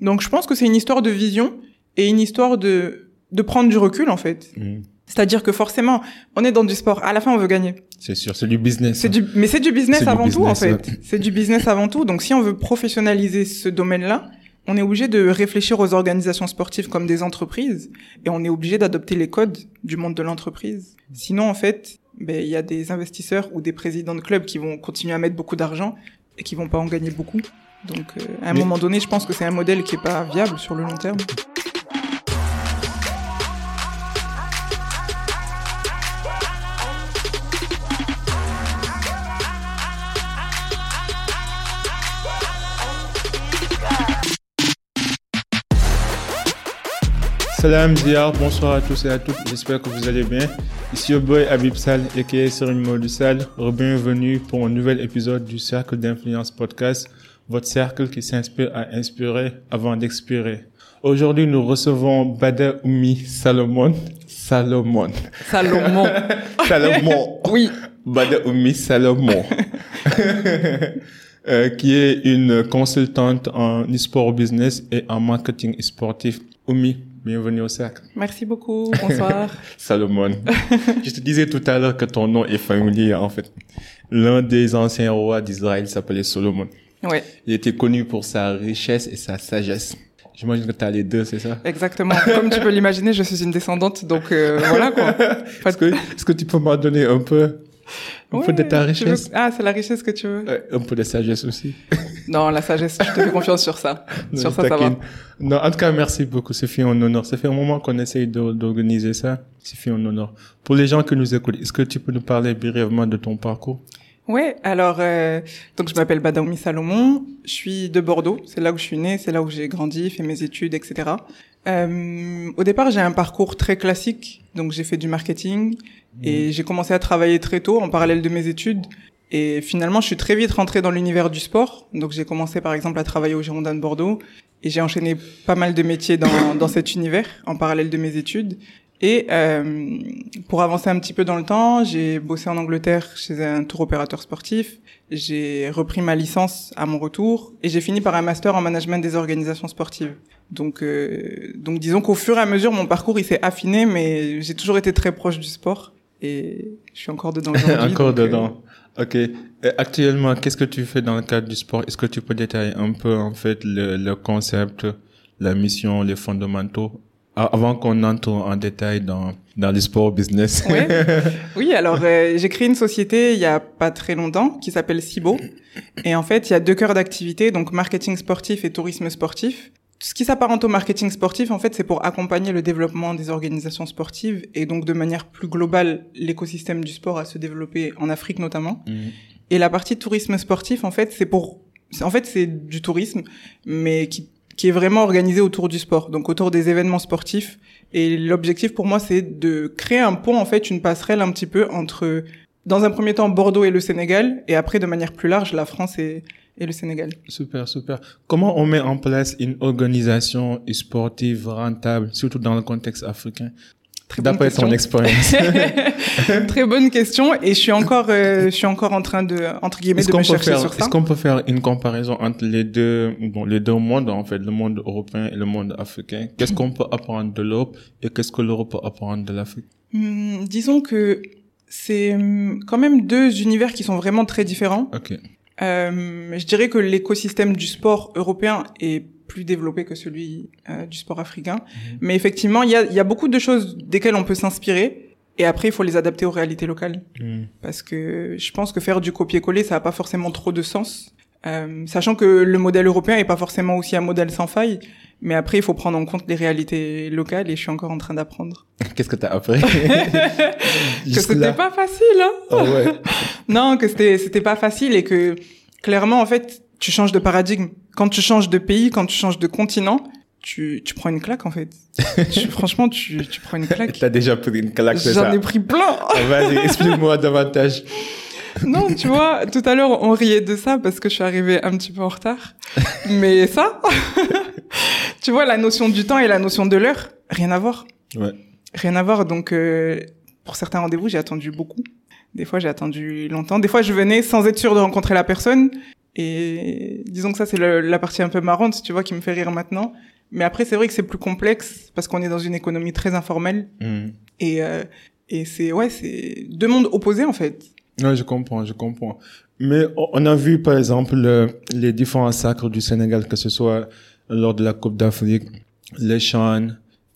Donc je pense que c'est une histoire de vision et une histoire de de prendre du recul en fait. Mm. C'est-à-dire que forcément, on est dans du sport. À la fin, on veut gagner. C'est sûr, c'est du business. C'est du, mais c'est du business du avant tout, en fait. C'est du business avant tout. Donc, si on veut professionnaliser ce domaine-là, on est obligé de réfléchir aux organisations sportives comme des entreprises et on est obligé d'adopter les codes du monde de l'entreprise. Sinon, en fait, ben, il y a des investisseurs ou des présidents de clubs qui vont continuer à mettre beaucoup d'argent et qui vont pas en gagner beaucoup. Donc, euh, à un Mais- moment donné, je pense que c'est un modèle qui est pas viable sur le long terme. Salam Ziyar, bonsoir à tous et à toutes, j'espère que vous allez bien. Ici au boy Habib Sal, aka Serine Modou Sal. Bienvenue pour un nouvel épisode du Cercle d'Influence Podcast, votre cercle qui s'inspire à inspirer avant d'expirer. Aujourd'hui, nous recevons Bada Oumi Salomon. Salomon. Salomon. Salomon. oui. Bada Oumi Salomon. Euh, qui est une consultante en e-sport business et en marketing sportif. Oumi, bienvenue au cercle. Merci beaucoup. Bonsoir. Salomon. Je te disais tout à l'heure que ton nom est familier, en fait. L'un des anciens rois d'Israël s'appelait Solomon. Ouais. Il était connu pour sa richesse et sa sagesse. J'imagine que tu as les deux, c'est ça? Exactement. Comme tu peux l'imaginer, je suis une descendante, donc euh, voilà quoi. Est-ce que, est-ce que tu peux m'en donner un peu? Un peu de ta veux- richesse? Ah, c'est la richesse que tu veux. Ouais, un peu de sagesse aussi. Non, la sagesse, je te fais confiance sur ça. Non, sur ça, ça va. Non, en tout cas, merci beaucoup. C'est fait un honneur. Ça fait un moment qu'on essaye d'organiser ça. C'est fait un honneur. Pour les gens qui nous écoutent, est-ce que tu peux nous parler brièvement de ton parcours? Ouais, alors euh, donc je m'appelle Badaoumi Salomon, je suis de Bordeaux, c'est là où je suis née, c'est là où j'ai grandi, fait mes études, etc. Euh, au départ, j'ai un parcours très classique, donc j'ai fait du marketing et j'ai commencé à travailler très tôt en parallèle de mes études. Et finalement, je suis très vite rentrée dans l'univers du sport. Donc j'ai commencé par exemple à travailler au Girondin de Bordeaux et j'ai enchaîné pas mal de métiers dans, dans cet univers en parallèle de mes études. Et euh, pour avancer un petit peu dans le temps, j'ai bossé en Angleterre chez un tour opérateur sportif. J'ai repris ma licence à mon retour et j'ai fini par un master en management des organisations sportives. Donc, euh, donc disons qu'au fur et à mesure, mon parcours il s'est affiné, mais j'ai toujours été très proche du sport et je suis encore dedans. Encore euh, dedans. Ok. Et actuellement, qu'est-ce que tu fais dans le cadre du sport? Est-ce que tu peux détailler un peu, en fait, le, le concept, la mission, les fondamentaux, avant qu'on entre en détail dans, dans le sport business Ouais. Oui, alors euh, j'ai créé une société il y a pas très longtemps qui s'appelle Cibo. Et en fait, il y a deux cœurs d'activité, donc marketing sportif et tourisme sportif. Ce qui s'apparente au marketing sportif, en fait, c'est pour accompagner le développement des organisations sportives et donc de manière plus globale l'écosystème du sport à se développer en Afrique notamment. Mhm. Et la partie tourisme sportif, en fait, c'est pour, en fait, c'est du tourisme, mais qui, qui est vraiment organisé autour du sport, donc autour des événements sportifs. Et l'objectif pour moi, c'est de créer un pont, en fait, une passerelle un petit peu entre, dans un premier temps, Bordeaux et le Sénégal, et après, de manière plus large, la France et le Sénégal. Super, super. Comment on met en place une organisation sportive rentable, surtout dans le contexte africain? Très bonne D'après ton question. expérience. Très bonne question, et je suis encore, euh, je suis encore en train de, entre guillemets, de me chercher faire, sur ça. est-ce qu'on peut faire une comparaison entre les deux, bon, les deux mondes, en fait, le monde européen et le monde africain? Qu'est-ce qu'on peut apprendre de l'Europe et qu'est-ce que l'Europe peut apprendre de l'Afrique? Hum, disons que c'est hum, quand même deux univers qui sont vraiment très différents. Ok. Euh, je dirais que l'écosystème du sport européen est plus développé que celui euh, du sport africain. Mais effectivement, il y a, y a beaucoup de choses desquelles on peut s'inspirer. Et après, il faut les adapter aux réalités locales. Hmm. Parce que je pense que faire du copier-coller, ça n'a pas forcément trop de sens. Euh, sachant que le modèle européen est pas forcément aussi un modèle sans faille. Mais après, il faut prendre en compte les réalités locales et je suis encore en train d'apprendre. Qu'est-ce que t'as appris? que c'était pas facile, hein Ah ouais. Non, que c'était c'était pas facile et que clairement en fait tu changes de paradigme. Quand tu changes de pays, quand tu changes de continent, tu tu prends une claque en fait. Tu- franchement, tu tu prends une claque. T'as déjà pris une claque, c'est J'en ai pris plein. Ah, Vas-y, explique-moi davantage. non, tu vois, tout à l'heure on riait de ça parce que je suis arrivée un petit peu en retard. Mais ça, tu vois la notion du temps et la notion de l'heure, rien à voir. Ouais. Rien à voir. Donc euh, pour certains rendez-vous, j'ai attendu beaucoup. Des fois, j'ai attendu longtemps. Des fois, je venais sans être sûre de rencontrer la personne. Et disons que ça, c'est la partie un peu marrante, tu vois, qui me fait rire maintenant. Mais après, c'est vrai que c'est plus complexe parce qu'on est dans une économie très informelle. Mhm. Et, euh, et c'est, ouais, c'est deux mondes opposés, en fait. Ouais, je comprends, je comprends. Mais on- a vu, par exemple, le- les différents sacres du Sénégal, que ce soit lors de la Coupe d'Afrique, les Chan,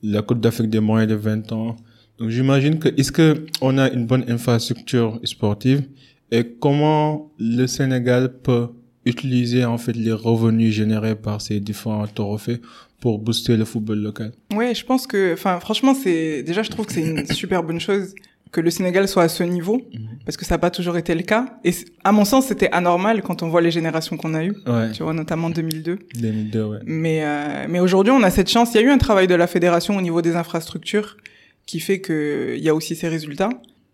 la Coupe d'Afrique des moins de 20 ans. Donc, j'imagine que, est-ce que on a une bonne infrastructure sportive et comment le Sénégal peut utiliser, en fait, les revenus générés par ces différents trophées pour booster le football local? Ouais, je pense que, enfin, franchement, c'est, déjà, je trouve que c'est une super bonne chose que le Sénégal soit à ce niveau, parce que ça n'a pas toujours été le cas. Et à mon sens, c'était anormal quand on voit les générations qu'on a eues, Ouais. tu vois, notamment 2002. 2002, ouais. Mais, euh, mais aujourd'hui, on a cette chance. Il y a eu un travail de la fédération au niveau des infrastructures qui fait que il y a aussi ces résultats.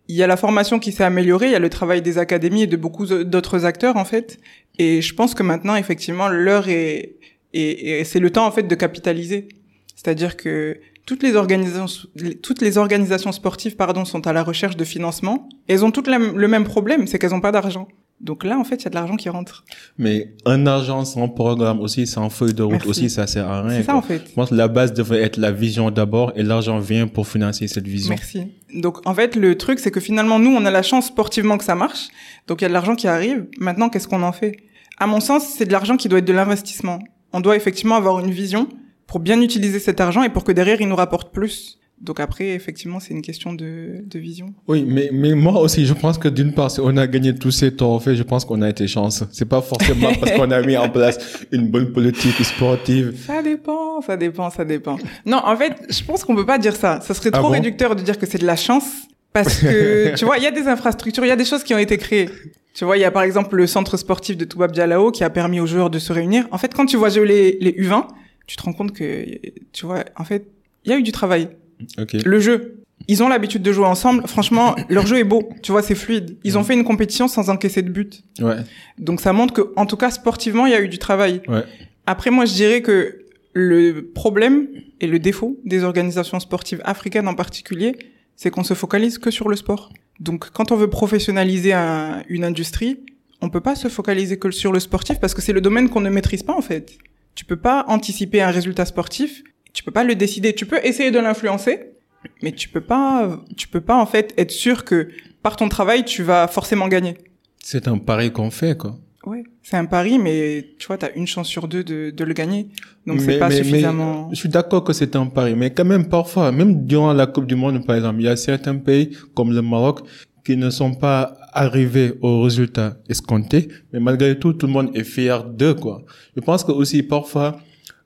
Il y a la formation qui s'est améliorée, il y a le travail des académies et de beaucoup d'autres acteurs, en fait. Et je pense que maintenant, effectivement, l'heure est, et, c'est le temps, en fait, de capitaliser. C'est-à-dire que toutes les organisations, toutes les organisations sportives, pardon, sont à la recherche de financement. Elles ont toutes le même problème, c'est qu'elles n'ont pas d'argent. Donc là, en fait, il y a de l'argent qui rentre. Mais un argent sans programme aussi, sans feuille de route Merci. aussi, ça sert à rien. C'est ça, en fait. Je pense que la base devrait être la vision d'abord et l'argent vient pour financer cette vision. Merci. Donc en fait, le truc, c'est que finalement, nous, on a la chance sportivement que ça marche. Donc il y a de l'argent qui arrive. Maintenant, qu'est-ce qu'on en fait? À mon sens, c'est de l'argent qui doit être de l'investissement. On doit effectivement avoir une vision pour bien utiliser cet argent et pour que derrière, il nous rapporte plus. Donc après, effectivement, c'est une question de, de vision. Oui, mais, mais moi aussi, je pense que d'une part, si on a gagné tous ces trophées, je pense qu'on a été chanceux. C'est pas forcément parce qu'on a mis en place une bonne politique sportive. Ça dépend, ça dépend, ça dépend. Non, en fait, je pense qu'on peut pas dire ça. Ça serait Ah trop bon? réducteur de dire que c'est de la chance. Parce que, tu vois, il y a des infrastructures, il y a des choses qui ont été créées. Tu vois, il y a par exemple le centre sportif de Toubab Dialao qui a permis aux joueurs de se réunir. En fait, quand tu vois jouer les, les U20, tu te rends compte que, tu vois, en fait, il y a eu du travail. Ok. Le jeu. Ils ont l'habitude de jouer ensemble. Franchement, leur jeu est beau. Tu vois, c'est fluide. Ils ont fait une compétition sans encaisser de but. Ouais. Donc ça montre que, en tout cas, sportivement, il y a eu du travail. Ouais. Après, moi, je dirais que le problème et le défaut des organisations sportives africaines en particulier, c'est qu'on se focalise que sur le sport. Donc, quand on veut professionnaliser un- une industrie, on peut pas se focaliser que sur le sportif parce que c'est le domaine qu'on ne maîtrise pas, en fait. Tu peux pas anticiper un résultat sportif. Tu peux pas le décider. Tu peux essayer de l'influencer, mais tu peux pas, tu peux pas, en fait, être sûr que par ton travail, tu vas forcément gagner. C'est un pari qu'on fait, quoi. Ouais, c'est un pari, mais tu vois, t'as une chance sur deux de, de le gagner. Donc c'est pas mais- mais suffisamment. je suis d'accord que c'est un pari, mais quand même parfois, même durant la Coupe du Monde, par exemple, il y a certains pays comme le Maroc qui ne sont pas arrivés au résultat escompté, mais malgré tout, tout le monde est fier d'eux, quoi. Je pense que aussi parfois,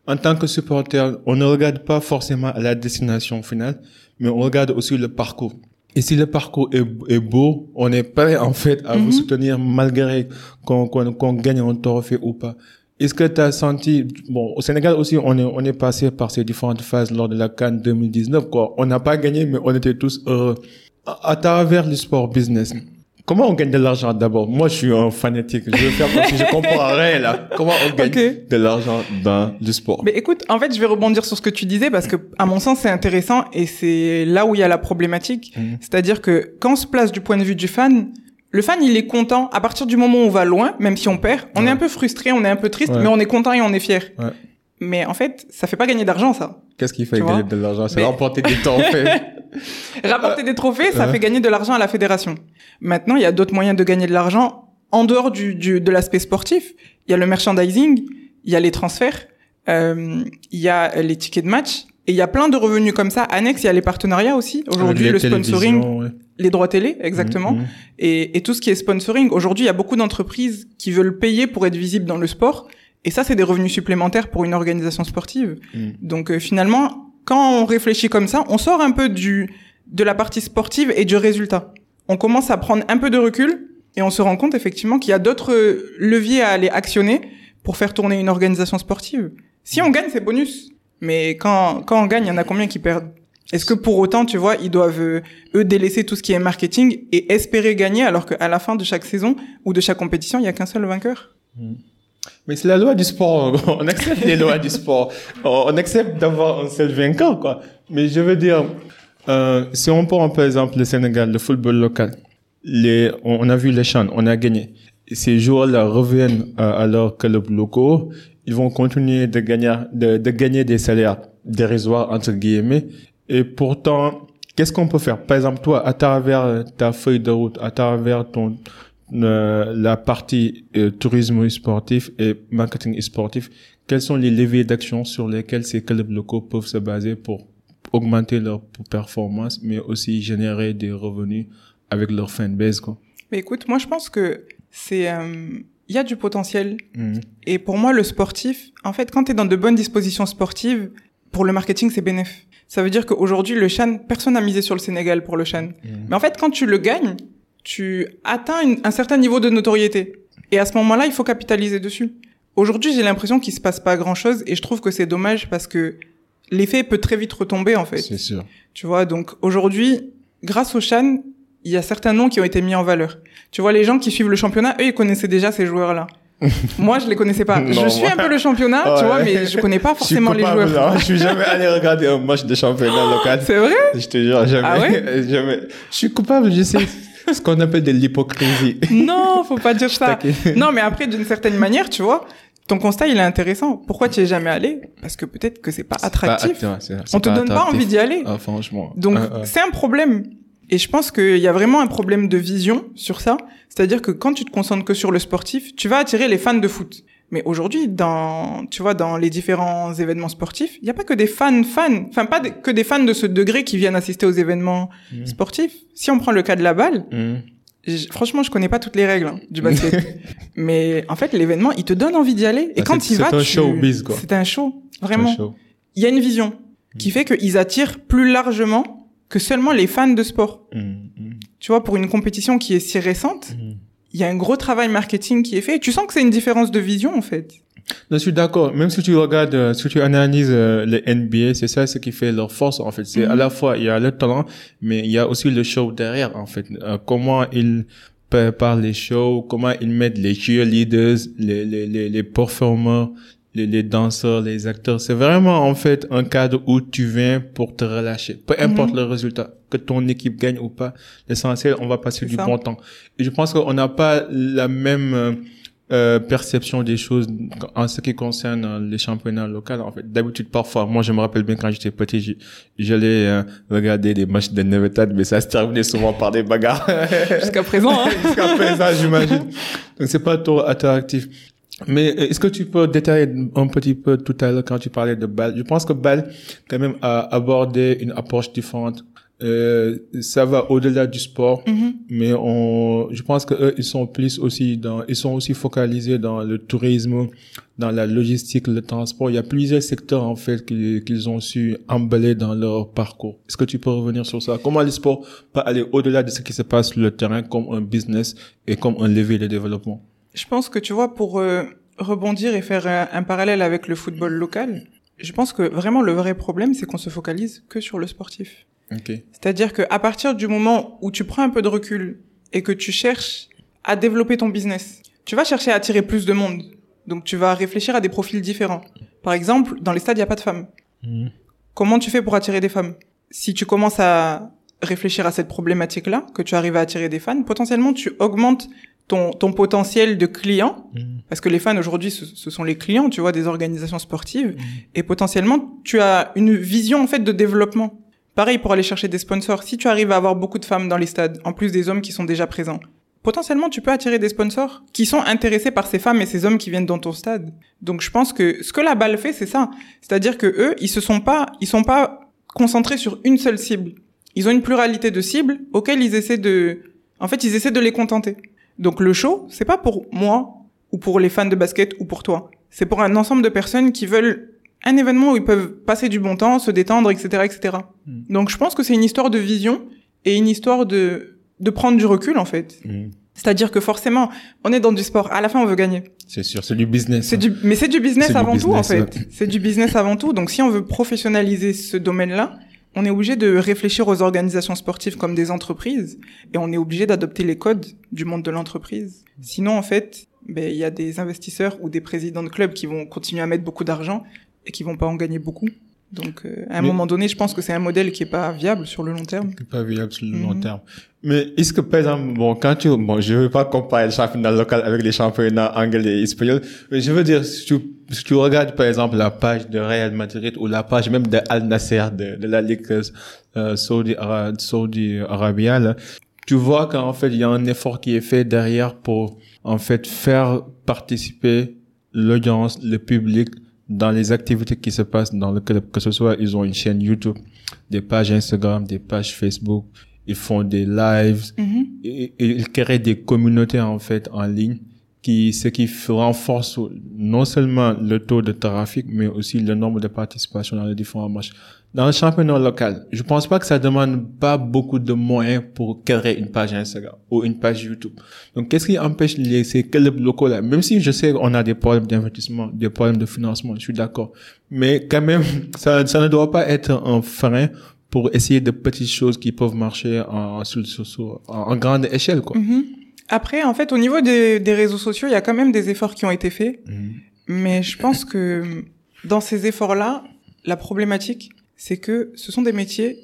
en tant que supporter, on ne regarde pas forcément la destination finale, mais on regarde aussi le parcours. Et si le parcours est, est beau, on est prêt en fait à vous Mhm. soutenir malgré qu'on qu'on qu'on gagne un trophée ou pas. Est-ce que tu as senti, bon, au Sénégal aussi, on est, on est passé par ces différentes phases lors de la Cannes 2019, quoi. On n'a pas gagné, mais on était tous heureux. À, à travers le sport business, comment on gagne de l'argent d'abord? Moi, je suis un fanatique. Je veux faire comme si je comprends rien, là. Comment on gagne de l'argent dans le sport? Mais écoute, en fait, je vais rebondir sur ce que tu disais parce que, à mon sens, c'est intéressant et c'est là où il y a la problématique. Mhm. C'est-à-dire que quand on se place du point de vue du fan, le fan, il est content à partir du moment où on va loin, même si on perd. On Ouais. est un peu frustré, on est un peu triste, Ouais. mais on est content et on est fier. Ouais. Mais en fait, ça fait pas gagner d'argent, ça. Qu'est-ce qui fait gagner de l'argent? C'est Mais- remporter des trophées. Rapporter des trophées, ça fait gagner de l'argent à la fédération. Maintenant, il y a d'autres moyens de gagner de l'argent en dehors du, du de l'aspect sportif. Il y a le merchandising, il y a les transferts, euh, il y a les tickets de match, et il y a plein de revenus comme ça. Annexe, il y a les partenariats aussi. Aujourd'hui, le sponsoring, ouais. les droits télé, exactement. Mhm, mhm. Et, et tout ce qui est sponsoring. Aujourd'hui, il y a beaucoup d'entreprises qui veulent payer pour être visibles dans le sport. Et ça, c'est des revenus supplémentaires pour une organisation sportive. Mhm. Donc euh, finalement, quand on réfléchit comme ça, on sort un peu du de la partie sportive et du résultat. On commence à prendre un peu de recul et on se rend compte effectivement qu'il y a d'autres leviers à aller actionner pour faire tourner une organisation sportive. Si on gagne, c'est bonus. Mais quand, quand on gagne, il y en a combien qui perdent? Est-ce que pour autant, tu vois, ils doivent, eux, délaisser tout ce qui est marketing et espérer gagner alors qu'à la fin de chaque saison ou de chaque compétition, il n'y a qu'un seul vainqueur? Mais c'est la loi du sport. On accepte les lois du sport. On accepte d'avoir un seul vainqueur, quoi. Mais je veux dire, euh, si on prend par exemple le Sénégal, le football local, les, on a vu les chants, on a gagné. ces joueurs-là reviennent à leurs clubs locaux, ils vont continuer de gagner, de gagner des salaires dérisoires, entre guillemets. Et pourtant, qu'est-ce qu'on peut faire? Par exemple, toi, à travers ta feuille de route, à travers ton, euh, la partie euh, tourisme sportif et marketing sportif, quels sont les leviers d'action sur lesquels ces clubs locaux peuvent se baser pour augmenter leur performance, mais aussi générer des revenus avec leur fanbase, quoi? Mais écoute, moi je pense que c'est euh, il y a du potentiel. Mhm. Et pour moi, le sportif, en fait, quand tu es dans de bonnes dispositions sportives, pour le marketing, c'est bénéf. Ça veut dire qu'aujourd'hui, le Chan, personne n'a misé sur le Sénégal pour le Chan. Mhm. Mais en fait, quand tu le gagnes, tu atteins une- un certain niveau de notoriété. Et à ce moment-là, il faut capitaliser dessus. Aujourd'hui, j'ai l'impression qu'il se passe pas grand-chose et je trouve que c'est dommage parce que l'effet peut très vite retomber, en fait. C'est sûr. Tu vois, donc aujourd'hui, grâce au Chan, il y a certains noms qui ont été mis en valeur. Tu vois, les gens qui suivent le championnat, eux, ils connaissaient déjà ces joueurs-là. Moi, je les connaissais pas. Non, je suis un peu le championnat, tu vois, mais je connais pas forcément je suis les joueurs. hein. Je suis jamais allé regarder un match de championnat local. C'est vrai Je te jure, jamais. Ah ouais jamais. Je suis coupable, je sais. Ce qu'on appelle de l'hypocrisie. Non, faut pas dire ça. Non, mais après, d'une certaine manière, tu vois, ton constat, il est intéressant. Pourquoi tu es jamais allé? Parce que peut-être que c'est pas attractif. Pas- c'est On te donne pas envie d'y aller. Ah, franchement. Donc, Ah, ah. c'est un problème. Et je pense qu'il y a vraiment un problème de vision sur ça. C'est-à-dire que quand tu te concentres que sur le sportif, tu vas attirer les fans de foot. Mais aujourd'hui, dans, tu vois, dans les différents événements sportifs, il n'y a pas que des fans fans. Enfin, pas des- que des fans de ce degré qui viennent assister aux événements Mhm. sportifs. Si on prend le cas de la balle, j- franchement, je connais pas toutes les règles hein, du basket. Mais en fait, l'événement, il te donne envie d'y aller. Et Ah, quand il va, c'est un tu- showbiz, quoi. C'est un show. Vraiment il y a une vision qui fait qu'ils attirent plus largement que seulement les fans de sport. Tu vois, pour une compétition qui est si récente. Il y a un gros travail marketing qui est fait. Et tu sens que c'est une différence de vision, en fait. Je suis d'accord. Même si tu regardes, euh, si tu analyses euh, les NBA, c'est ça ce qui fait leur force en fait. C'est Mhm. à la fois il y a le talent, mais il y a aussi le show derrière en fait. Euh, comment ils préparent les shows, comment ils mettent les cheerleaders, les les les, les performeurs, les, les danseurs, les acteurs. C'est vraiment en fait un cadre où tu viens pour te relâcher. Peu importe Mhm. le résultat, que ton équipe gagne ou pas, l'essentiel on va passer du ça. bon temps. Et je pense qu'on n'a pas la même euh, perception des choses en ce qui concerne euh, les championnats locaux. En fait, d'habitude, parfois, moi, je me rappelle bien quand j'étais petit, j'allais euh, regarder des matchs de Nevetad, mais ça se terminait souvent par des bagarres. Jusqu'à présent, hein. Jusqu'à présent, j'imagine. Donc, c'est pas trop attractif. Mais euh, est-ce que tu peux détailler un petit peu tout à l'heure quand tu parlais de Bâle Je pense que Bâle, quand même, a abordé une approche différente. Euh, ça va au-delà du sport Mhm. mais on, je pense que eux, ils sont plus aussi dans, ils sont aussi focalisés dans le tourisme, dans la logistique, le transport. Il y a plusieurs secteurs en fait qu'ils qu'ils ont su emballer dans leur parcours. Est-ce que tu peux revenir sur ça? Comment le sport peut aller au-delà de ce qui se passe sur le terrain comme un business et comme un levier de développement? Je pense que, tu vois, pour euh, rebondir et faire un, un parallèle avec le football local, je pense que vraiment le vrai problème, c'est qu'on se focalise que sur le sportif. Ok. C'est-à-dire que à partir du moment où tu prends un peu de recul et que tu cherches à développer ton business, tu vas chercher à attirer plus de monde. Donc tu vas réfléchir à des profils différents. Par exemple, dans les stades, il n'y a pas de femmes. Mhm. Comment tu fais pour attirer des femmes? Si tu commences à réfléchir à cette problématique-là, que tu arrives à attirer des fans, potentiellement tu augmentes ton, ton potentiel de clients, Mhm. parce que les fans aujourd'hui, ce, ce sont les clients, tu vois, des organisations sportives, et potentiellement tu as une vision en fait de développement. Pareil pour aller chercher des sponsors. Si tu arrives à avoir beaucoup de femmes dans les stades, en plus des hommes qui sont déjà présents, potentiellement tu peux attirer des sponsors qui sont intéressés par ces femmes et ces hommes qui viennent dans ton stade. Donc je pense que ce que la balle fait, c'est ça. C'est-à-dire que eux, ils se sont pas, ils sont pas concentrés sur une seule cible. Ils ont une pluralité de cibles auxquelles ils essaient de, en fait, ils essaient de les contenter. Donc le show, c'est pas pour moi ou pour les fans de basket ou pour toi. C'est pour un ensemble de personnes qui veulent un événement où ils peuvent passer du bon temps, se détendre, etc., etc. Mm. Donc je pense que c'est une histoire de vision et une histoire de de prendre du recul en fait. Mhm. C'est-à-dire que forcément, on est dans du sport. À la fin, on veut gagner. C'est sûr, c'est du business. C'est du, mais c'est du business du avant tout en fait. C'est du business avant tout. Donc si on veut professionnaliser ce domaine-là, on est obligé de réfléchir aux organisations sportives comme des entreprises et on est obligé d'adopter les codes du monde de l'entreprise. Sinon, en fait, ben il y a des investisseurs ou des présidents de clubs qui vont continuer à mettre beaucoup d'argent et qui vont pas en gagner beaucoup. Donc, euh, à un moment donné, je pense que c'est un modèle qui est pas viable sur le long terme. Qui est pas viable sur le long Mhm. terme. Mais est-ce que, par exemple, bon, quand tu, bon, je veux pas comparer le championnat local avec les championnats anglais et espagnols, mais je veux dire, si tu, si tu regardes, par exemple, la page de Real Madrid ou la page même de Al Nasser, de, de la Ligue euh, Saudi, Ara- Saudi Arabia, là, tu vois qu'en fait, il y a un effort qui est fait derrière pour, en fait, faire participer l'audience, le public dans les activités qui se passent dans le club, que ce soit, ils ont une chaîne YouTube, des pages Instagram, des pages Facebook, ils font des lives, Mhm. et, et ils créent des communautés, en fait, en ligne, qui, ce qui renforce non seulement le taux de trafic, mais aussi le nombre de participations dans les différents matchs. Dans le championnat local, je pense pas que ça demande pas beaucoup de moyens pour créer une page Instagram ou une page YouTube. Donc, qu'est-ce qui empêche les, ces clubs locaux là? Même si je sais qu'on a des problèmes d'investissement, des problèmes de financement, je suis d'accord. Mais quand même, ça, ça ne doit pas être un frein pour essayer de petites choses qui peuvent marcher en, sur, sur, sur- en, grande échelle, quoi. Mhm. Après, en fait, au niveau des, des réseaux sociaux, il y a quand même des efforts qui ont été faits. Mais je pense que dans ces efforts-là, la problématique, c'est que ce sont des métiers.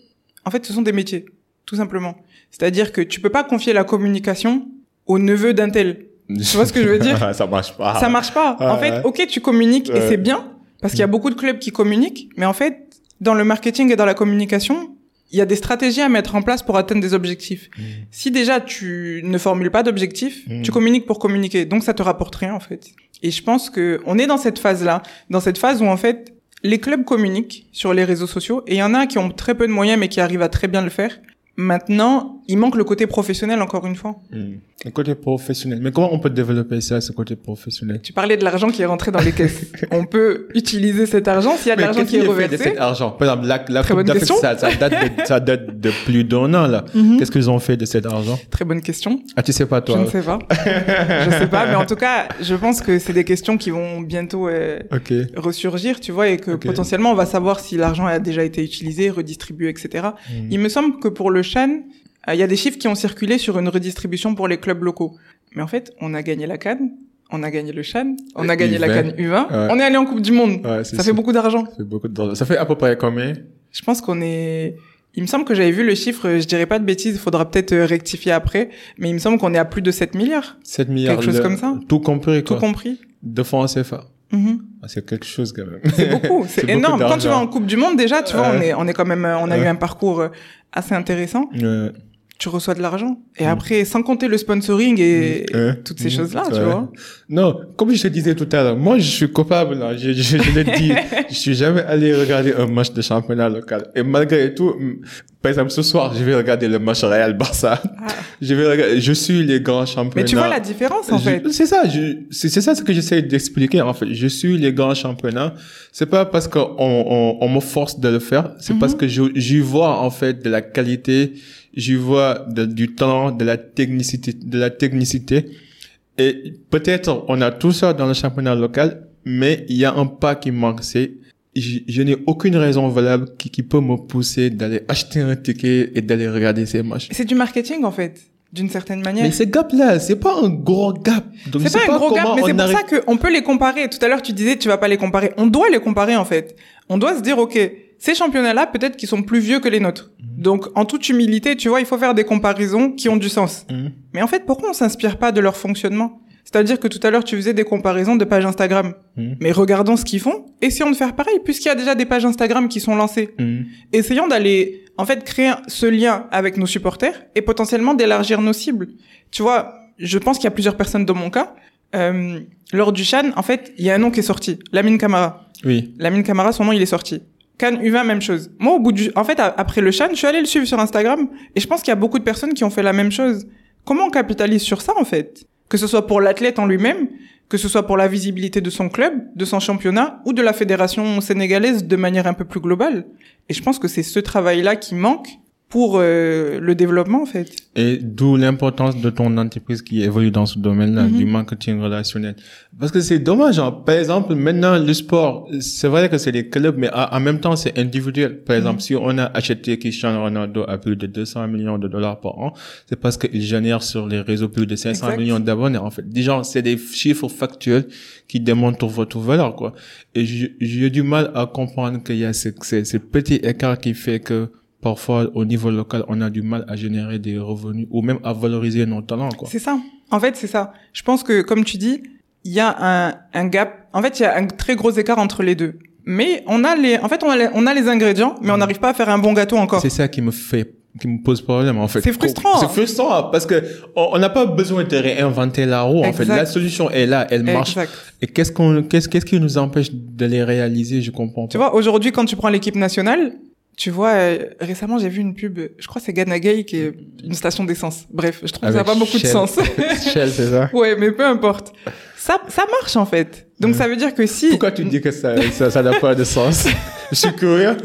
En fait, ce sont des métiers, tout simplement. C'est-à-dire que tu peux pas confier la communication au neveu d'un tel. Tu vois ce que je veux dire Ça marche pas. Ça marche pas. En fait, ok, tu communiques et c'est bien parce qu'il y a beaucoup de clubs qui communiquent, mais en fait, dans le marketing et dans la communication, il y a des stratégies à mettre en place pour atteindre des objectifs. Mm. Si déjà tu ne formules pas d'objectifs, Mm. tu communiques pour communiquer, donc ça te rapporte rien en fait. Et je pense que on est dans cette phase-là, dans cette phase où en fait les clubs communiquent sur les réseaux sociaux et il y en a qui ont très peu de moyens mais qui arrivent à très bien le faire. Maintenant, il manque le côté professionnel encore une fois. Hmm. Le côté professionnel. Mais comment on peut développer ça, ce côté professionnel? Tu parlais de l'argent qui est rentré dans les caisses. on peut utiliser cet argent s'il y a de l'argent qui est fait de reversé? cet argent? Par exemple, la, la Très Coupe bonne d'Afrique, question. ça, ça, date de, ça date de plus d'un an, là. Mhm. Qu'est-ce qu'ils ont fait de cet argent? Très bonne question. Ah, tu sais pas, Je toi ne sais pas. je sais pas, mais en tout cas, je pense que c'est des questions qui vont bientôt euh, ressurgir, tu vois, et que potentiellement on va savoir si l'argent a déjà été utilisé, redistribué, etc. Hmm. Il me semble que pour le Chan, euh, il y a des chiffres qui ont circulé sur une redistribution pour les clubs locaux. Mais en fait, on a gagné la Cannes, on a gagné le Chan, on a gagné la U20. Cannes U20, Ouais. on est allé en Coupe du Monde. Ouais, ça fait beaucoup d'argent. Ça fait beaucoup d'argent. Ça fait à peu près combien? Je pense qu'on est... Il me semble que j'avais vu le chiffre, je dirais pas de bêtises, il faudra peut-être euh, rectifier après, mais il me semble qu'on est à plus de 7 milliards, 7 milliards. Quelque chose comme ça. Tout compris, tout quoi. compris. De francs CFA. Mhm. Ah, c'est quelque chose, quand même. C'est beaucoup, c'est beaucoup énorme. Quand tu vas en Coupe du Monde, déjà, tu vois, on est, on est quand même, euh, on a eu un parcours euh, assez intéressant. Ouais. Tu reçois de l'argent. Et Mm. après, sans compter le sponsoring et Ouais. toutes ces Mm. choses-là, tu vois. Non, comme je te disais tout à l'heure, moi je suis coupable, là. Je, je, je l'ai dit, je suis jamais allé regarder un match de championnat local. Et malgré tout, mm, par exemple ce soir, je vais regarder le match Real Barça. Ah. Je vais regarder, je suis les grands championnats. Mais tu vois la différence, en Je- fait. C'est ça, c'est c'est ça ce que j'essaie d'expliquer en fait. Je suis les grands championnats. C'est pas parce qu'on on, on me force de le faire, c'est Mhm. parce que je- j'y vois en fait de la qualité, j'y vois de- du talent, de la technicité, de la technicité. Et peut-être on a tout ça dans le championnat local, mais il y a un pas qui manque. C'est je, je n'ai aucune raison valable qui, qui peut me pousser d'aller acheter un ticket et d'aller regarder ces matchs. C'est du marketing, en fait, d'une certaine manière. Mais ce gap-là, c'est pas un gros gap. Donc, je C'est sais pas un gros gap, mais c'est pour ça qu'on peut les comparer. Tout à l'heure, tu disais, tu vas pas les comparer. On doit les comparer, en fait. On doit se dire, OK, ces championnats-là, peut-être qu'ils sont plus vieux que les nôtres. Mhm. Donc, en toute humilité, tu vois, il faut faire des comparaisons qui ont du sens. Mhm. Mais en fait, pourquoi on s'inspire pas de leur fonctionnement? C'est-à-dire que tout à l'heure, tu faisais des comparaisons de pages Instagram. Mhm. Mais regardons ce qu'ils font. Essayons de faire pareil, puisqu'il y a déjà des pages Instagram qui sont lancées. Essayons d'aller, en fait, créer ce lien avec nos supporters et potentiellement d'élargir nos cibles. Tu vois, je pense qu'il y a plusieurs personnes dans mon cas. Euh, lors du Chan, en fait, il y a un nom qui est sorti. Lamine Camara. Oui. Lamine Camara, son nom, il est sorti. Cannes U20, même chose. Moi, au bout du, en fait, après le Chan, je suis allé le suivre sur Instagram et je pense qu'il y a beaucoup de personnes qui ont fait la même chose. Comment on capitalise sur ça, en fait? Que ce soit pour l'athlète en lui-même, que ce soit pour la visibilité de son club, de son championnat ou de la fédération sénégalaise de manière un peu plus globale. Et je pense que c'est ce travail-là qui manque pour euh, le développement en fait. Et d'où l'importance de ton entreprise qui évolue dans ce domaine-là, Mhm. du marketing relationnel. Parce que c'est dommage, hein. par exemple, maintenant le sport, c'est vrai que c'est des clubs, mais en même temps c'est individuel. Par exemple, si on a acheté Cristiano Ronaldo à plus de 200 millions de dollars par an, c'est parce qu'il génère sur les réseaux plus de 500 Exact. millions d'abonnés. En fait, déjà, c'est des chiffres factuels qui démontrent votre valeur, quoi. Et j'ai j'ai du mal à comprendre qu'il y a ce, ce, ce petit écart qui fait que parfois au niveau local on a du mal à générer des revenus ou même à valoriser nos talents quoi. C'est ça. En fait, c'est ça. Je pense que, comme tu dis, il y a un, un gap. En fait, il y a un très gros écart entre les deux. Mais on a les, en fait, on a les, on a les ingrédients, mais on n'arrive pas à faire un bon gâteau encore. C'est ça qui me fait qui me pose problème en fait. C'est frustrant. C'est frustrant parce que on n'a pas besoin de réinventer la roue en fait. La solution est là, elle marche. Exact. Et qu'est-ce qu'on qu'est-ce qu'est-ce qui nous empêche de les réaliser, je comprends pas. Tu vois, aujourd'hui, quand tu prends l'équipe nationale, tu vois, euh, récemment, j'ai vu une pub, je crois que c'est Ganagay, qui est une station d'essence. Bref, je trouve que ça n'a pas beaucoup de sens. Shell, c'est ça. ouais, mais peu importe. Ça, ça marche, en fait. Donc, ça veut dire que si... Pourquoi tu dis que ça ça ça n'a pas de sens? Je suis curieux.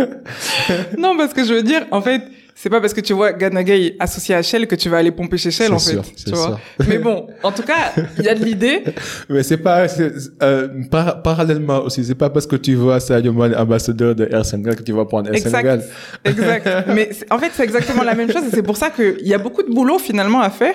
Non, parce que je veux dire, en fait, c'est pas parce que tu vois Ganagay associé à Shell que tu vas aller pomper chez Shell, en sûr, fait. c'est Tu vois. sûr. Mais bon, en tout cas, il y a de l'idée. Mais c'est pas euh, par- parallèlement aussi, c'est pas parce que tu vois Sadio Mane ambassadeur de Air Sénégal que tu vas prendre Air Exact. Sénégal. Exact. Mais c'est- en fait, c'est exactement la même chose et c'est pour ça qu'il y a beaucoup de boulot finalement à faire.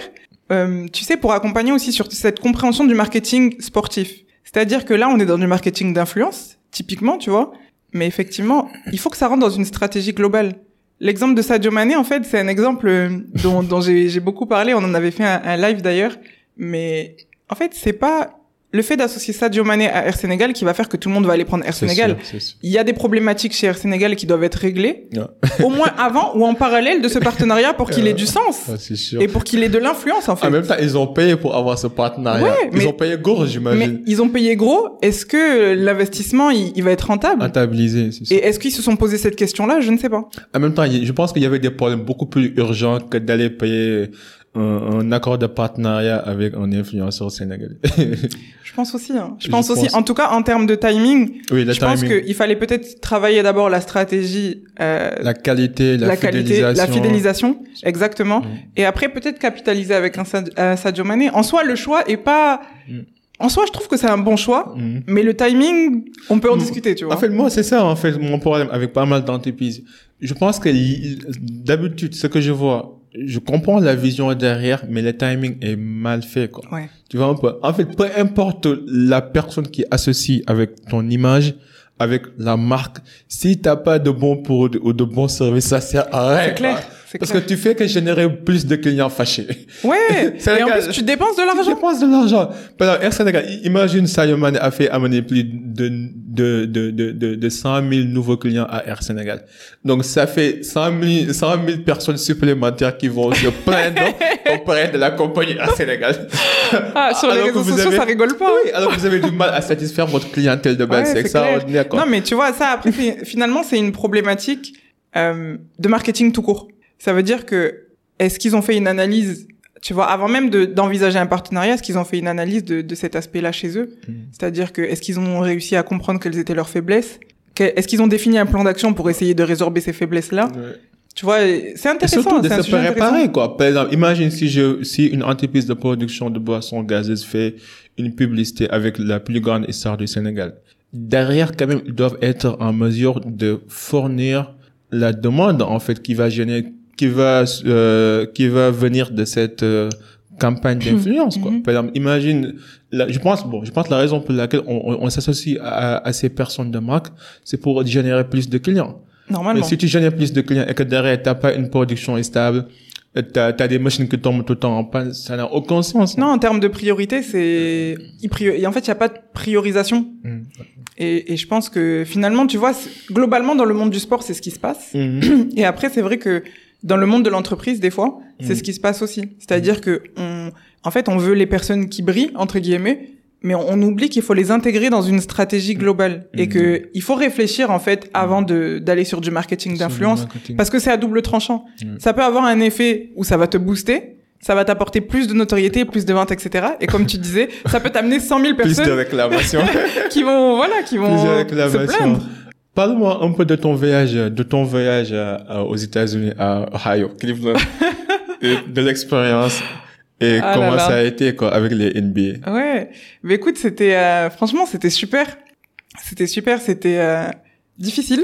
Euh, tu sais, pour accompagner aussi sur cette compréhension du marketing sportif. C'est-à-dire que là, on est dans du marketing d'influence, typiquement, tu vois. Mais effectivement, il faut que ça rentre dans une stratégie globale. L'exemple de Sadio Mané, en fait, c'est un exemple euh, dont, j'ai beaucoup parlé. On en avait fait un, un live d'ailleurs. Mais en fait, c'est pas le fait d'associer Sadio Mané à Air Sénégal qui va faire que tout le monde va aller prendre Air Sénégal. Il y a des problématiques chez Air Sénégal qui doivent être réglées, Ouais. au moins avant ou en parallèle de ce partenariat pour qu'il ait du sens Ouais, c'est sûr. et pour qu'il ait de l'influence en fait. En même temps, ils ont payé pour avoir ce partenariat. Ouais, ils mais- ont payé gros, Mais j'imagine. ils ont payé gros. Est-ce que l'investissement il, il va être rentable? Rentabilisé, c'est sûr. Et est-ce qu'ils se sont posé cette question-là? Je ne sais pas. En même temps, je pense qu'il y avait des problèmes beaucoup plus urgents que d'aller payer un, un accord de partenariat avec un influenceur sénégalais. Je pense aussi. hein. Je Je pense aussi. pense. En tout cas, en termes de timing, oui, je pense timing, qu'il fallait peut-être travailler d'abord la stratégie, euh, la qualité, la, la qualité, fidélisation. la fidélisation, exactement. Mm. Et après, peut-être capitaliser avec un, un Sadio Mané. En soi, le choix est pas. Mm. En soi, je trouve que c'est un bon choix, Mhm. mais le timing, on peut en Mm. discuter, tu vois. En fait, moi, c'est ça, en fait, mon problème avec pas mal d'entreprises. Je pense que d'habitude, ce que je vois, je comprends la vision derrière, mais le timing est mal fait, quoi. Ouais. Tu vois un peu? En fait, peu importe la personne qui est associée avec ton image, avec la marque, si t'as pas de bons produits ou de bons services, ça sert à rien. C'est clair. quoi. Parce clair. que tu fais que générer plus de clients fâchés. Ouais. Et en plus, tu dépenses de Tu l'argent. dépenses de l'argent. Exemple, Air Sénégal, imagine Sadio Mane a fait amener plus de, de, de, de, de, de 100 000 nouveaux clients à Air Sénégal. Donc, ça fait 100 000, 100 000 personnes supplémentaires qui vont se plaindre auprès de la compagnie Air Sénégal. Ah, sur les réseaux vous sociaux, avez- ça rigole pas. Oui, alors vous avez du mal à satisfaire votre clientèle de base. Ouais, c'est extraordinaire. Non, mais tu vois, ça, après, finalement, c'est une problématique euh, de marketing tout court. Ça veut dire que, est-ce qu'ils ont fait une analyse, tu vois, avant même de- d'envisager un partenariat, est-ce qu'ils ont fait une analyse de, de cet aspect-là chez eux Mhm. C'est-à-dire que, est-ce qu'ils ont réussi à comprendre quelles étaient leurs faiblesses Que- Est-ce qu'ils ont défini un plan d'action pour essayer de résorber ces faiblesses-là Ouais. Tu vois, et c'est Et intéressant. surtout de se intéressant. préparer, quoi. Par exemple, imagine si je, si une entreprise de production de boissons gazeuses fait une publicité avec la plus grande histoire du Sénégal. Derrière, quand même, ils doivent être en mesure de fournir la demande, en fait, qui va gêner, qui va, euh, qui va venir de cette, euh, campagne d'influence, quoi. Mhm. Par exemple, imagine, la- je pense, bon, je pense la raison pour laquelle on, on, on s'associe à, à ces personnes de marque, c'est pour générer plus de clients. Mais Normalement. si tu génères plus de clients et que derrière, t'as pas une production stable, euh, t'as, t'as des machines qui tombent tout le temps en panne, ça n'a aucun sens. Non, en termes de priorité, c'est... prior- et En fait, il n'y a pas de priorisation. Mm. Et, et je pense que finalement, tu vois, globalement, dans le monde du sport, c'est ce qui se passe. Mhm. Et après, c'est vrai que dans le monde de l'entreprise, des fois, c'est Mm. ce qui se passe aussi. C'est-à-dire que, on, en fait, on veut les personnes qui brillent, entre guillemets, mais on, on oublie qu'il faut les intégrer dans une stratégie globale. Et Mm. que il faut réfléchir, en fait, avant de, d'aller sur du marketing d'influence. Parce que c'est à double tranchant. Mm. Ça peut avoir un effet où ça va te booster, ça va t'apporter plus de notoriété, plus de ventes, etc. Et comme tu disais, ça peut t'amener 100 000 plus de personnes réclamations. qui vont, voilà, qui vont se plaindre. Parle-moi un peu de ton voyage, de ton voyage aux États-Unis, à Ohio, Cleveland, et de l'expérience et Ah comment là là. ça a été quoi avec les NBA. Ouais. Mais écoute, c'était euh, franchement, c'était super. C'était super. C'était euh, difficile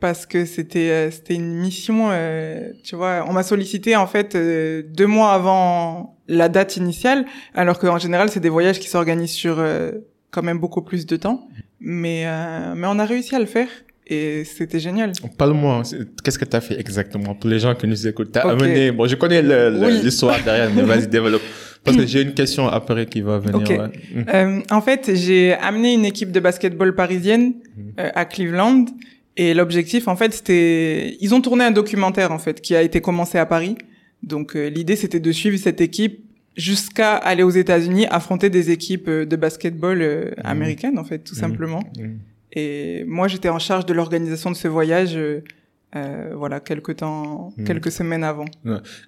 parce que c'était euh, c'était une mission. euh, tu vois, on m'a sollicité en fait euh, deux mois avant la date initiale, alors qu'en général, c'est des voyages qui s'organisent sur euh, quand même beaucoup plus de temps. Mais euh, mais on a réussi à le faire et c'était génial. Parle-moi, qu'est-ce que tu as fait exactement pour les gens qui nous écoutent? T'as Ok. amené, bon, je connais le- Oui. l'histoire derrière, mais vas-y, développe. Parce que j'ai une question après qui va venir. Ok. ouais. Euh, en fait, j'ai amené une équipe de basketball parisienne euh, à Cleveland et l'objectif, en fait, c'était ils ont tourné un documentaire en fait qui a été commencé à Paris. Donc euh, l'idée, c'était de suivre cette équipe jusqu'à aller aux États-Unis affronter des équipes euh, de basketball euh, américaines en fait, tout Mhm. simplement. Et moi, j'étais en charge de l'organisation de ce voyage. euh, euh, voilà, quelques temps, Mhm. quelques semaines avant.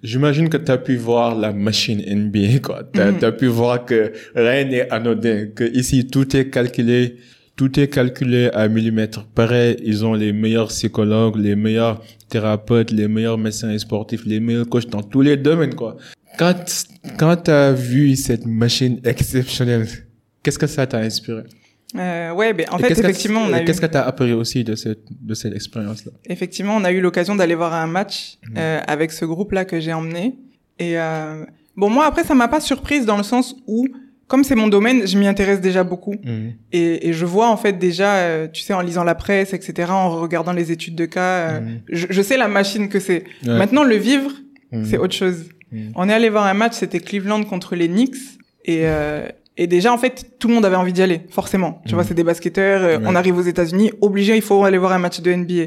J'imagine que tu as pu voir la machine NBA, quoi. Tu as, Mhm. pu voir que rien n'est anodin, que ici tout est calculé, tout est calculé à millimètre près. Ils ont les meilleurs psychologues, les meilleurs thérapeutes, les meilleurs médecins sportifs, les meilleurs coachs dans tous les domaines, quoi. Quand, quand tu as vu cette machine exceptionnelle, qu'est-ce que ça t'a inspiré? Euh, ouais, ben en Et fait, que- effectivement, on a eu... Qu'est-ce que tu as appris aussi de cette, de cette expérience-là? Effectivement, on a eu l'occasion d'aller voir un match Mhm. euh, avec ce groupe-là que j'ai emmené. Et euh, bon, moi après, ça m'a pas surprise dans le sens où, comme c'est mon domaine, je m'y intéresse déjà beaucoup. Mhm. Et, et je vois en fait déjà, euh, tu sais, en lisant la presse, etc., en regardant les études de cas, euh, Mhm. je, je sais la machine que c'est. Ouais. Maintenant, le vivre, c'est autre chose. Mhm. On est allé voir un match, c'était Cleveland contre les Knicks. Et, euh, et déjà, en fait, tout le monde avait envie d'y aller, forcément. Tu vois, c'est des basketteurs, euh, Ouais. on arrive aux États-Unis, obligé, il faut aller voir un match de NBA.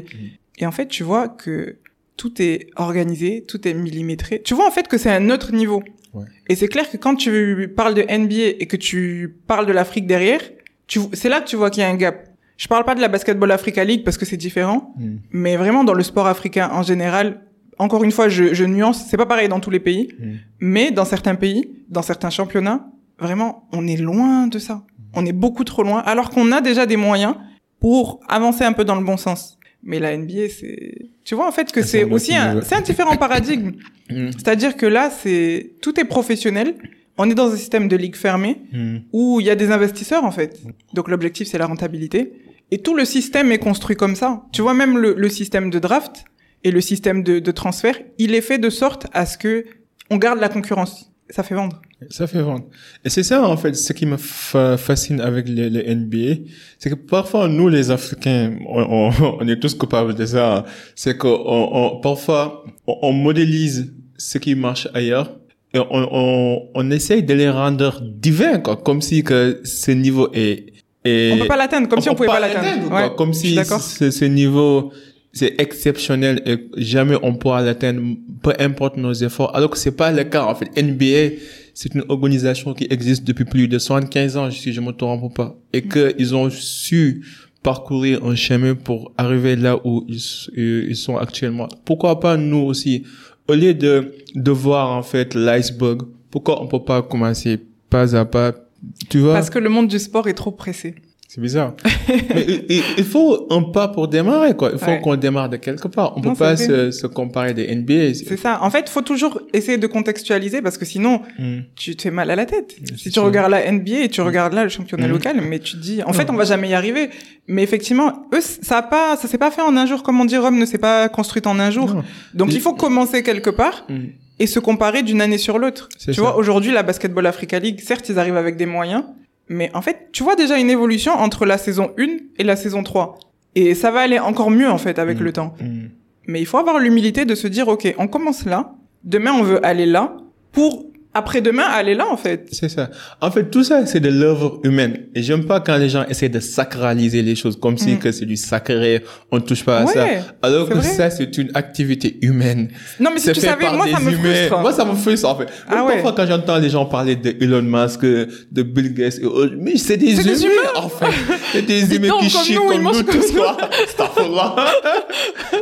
Et en fait, tu vois que tout est organisé, tout est millimétré. Tu vois en fait que c'est un autre niveau. Ouais. Et c'est clair que quand tu parles de NBA et que tu parles de l'Afrique derrière, tu, c'est là que tu vois qu'il y a un gap. Je parle pas de la Basketball Africa League parce que c'est différent, mais vraiment dans le sport africain en général, encore une fois, je, je nuance, c'est pas pareil dans tous les pays, Mhm. mais dans certains pays, dans certains championnats, vraiment, on est loin de ça. On est beaucoup trop loin, alors qu'on a déjà des moyens pour avancer un peu dans le bon sens. Mais la NBA, c'est, tu vois en fait que C'est aussi un, c'est un différent paradigme. Mhm. C'est-à-dire que là, c'est, tout est professionnel. On est dans un système de ligue fermée où il y a des investisseurs en fait. Donc l'objectif c'est la rentabilité et tout le système est construit comme ça. Tu vois même le, le système de draft et le système de, de transfert, il est fait de sorte à ce que on garde la concurrence. Ça fait vendre. Ça fait vendre. Et c'est ça, en fait, ce qui me fa- fascine avec les, les NBA, c'est que parfois, nous, les Africains, on, on, on est tous coupables de ça. C'est que on, on- parfois, on, on modélise ce qui marche ailleurs et on, on, on essaye de les rendre divins, quoi. Comme si que ce niveau est, est On peut pas l'atteindre comme si on pouvait pas l'atteindre. Ouais, Comme si ce, ce niveau, c'est exceptionnel et jamais on pourra l'atteindre, peu importe nos efforts. Alors que c'est pas le cas, en fait. NBA, c'est une organisation qui existe depuis plus de 75 ans, si je me trompe pas. Et que ils ont su parcourir un chemin pour arriver là où ils, ils sont actuellement. Pourquoi pas nous aussi? Au lieu de, de voir, en fait, l'iceberg, pourquoi on peut pas commencer pas à pas, tu vois? Parce que le monde du sport est trop pressé. C'est bizarre. Mais il, faut un pas pour démarrer, quoi. Il faut Ouais. qu'on démarre de quelque part. On Non, peut pas se, se comparer des NBA. C'est ça. En fait, faut toujours essayer de contextualiser parce que sinon, Hmm. tu te fais mal à la tête. Si tu sûr. regardes la NBA et tu regardes là le championnat Mhm. local, mais tu te dis, en Non. fait, on va jamais y arriver. Mais effectivement, eux, ça a pas, ça s'est pas fait en un jour, comme on dit, Rome ne s'est pas construite en un jour. Non. Donc, il faut commencer quelque part Hmm. et se comparer d'une année sur l'autre. Tu ça. vois, aujourd'hui, la Basketball Africa League, certes, ils arrivent avec des moyens, mais en fait, tu vois déjà une évolution entre la saison 1 et la saison 3. Et ça va aller encore mieux, en fait, avec Mhm. le temps. Hmm. Mais il faut avoir l'humilité de se dire, OK, on commence là, demain on veut aller là, pour après-demain aller là, en fait. C'est ça. En fait, tout ça, c'est de l'œuvre humaine. Et j'aime pas quand les gens essaient de sacraliser les choses, comme si Mm. que c'est du sacré, on touche pas à ça. Alors que vrai. ça, c'est une activité humaine. Non, mais si C'est tu savais, moi, ça me humains. frustre. Moi, ça me frustre, en fait. Ah Même ouais. Parfois, quand j'entends les gens parler de Elon Musk, de Bill Gates et autres, mais c'est des, humains, des humains. en fait. C'est des humains qui comme chient comme mangent nous comme tous, quoi.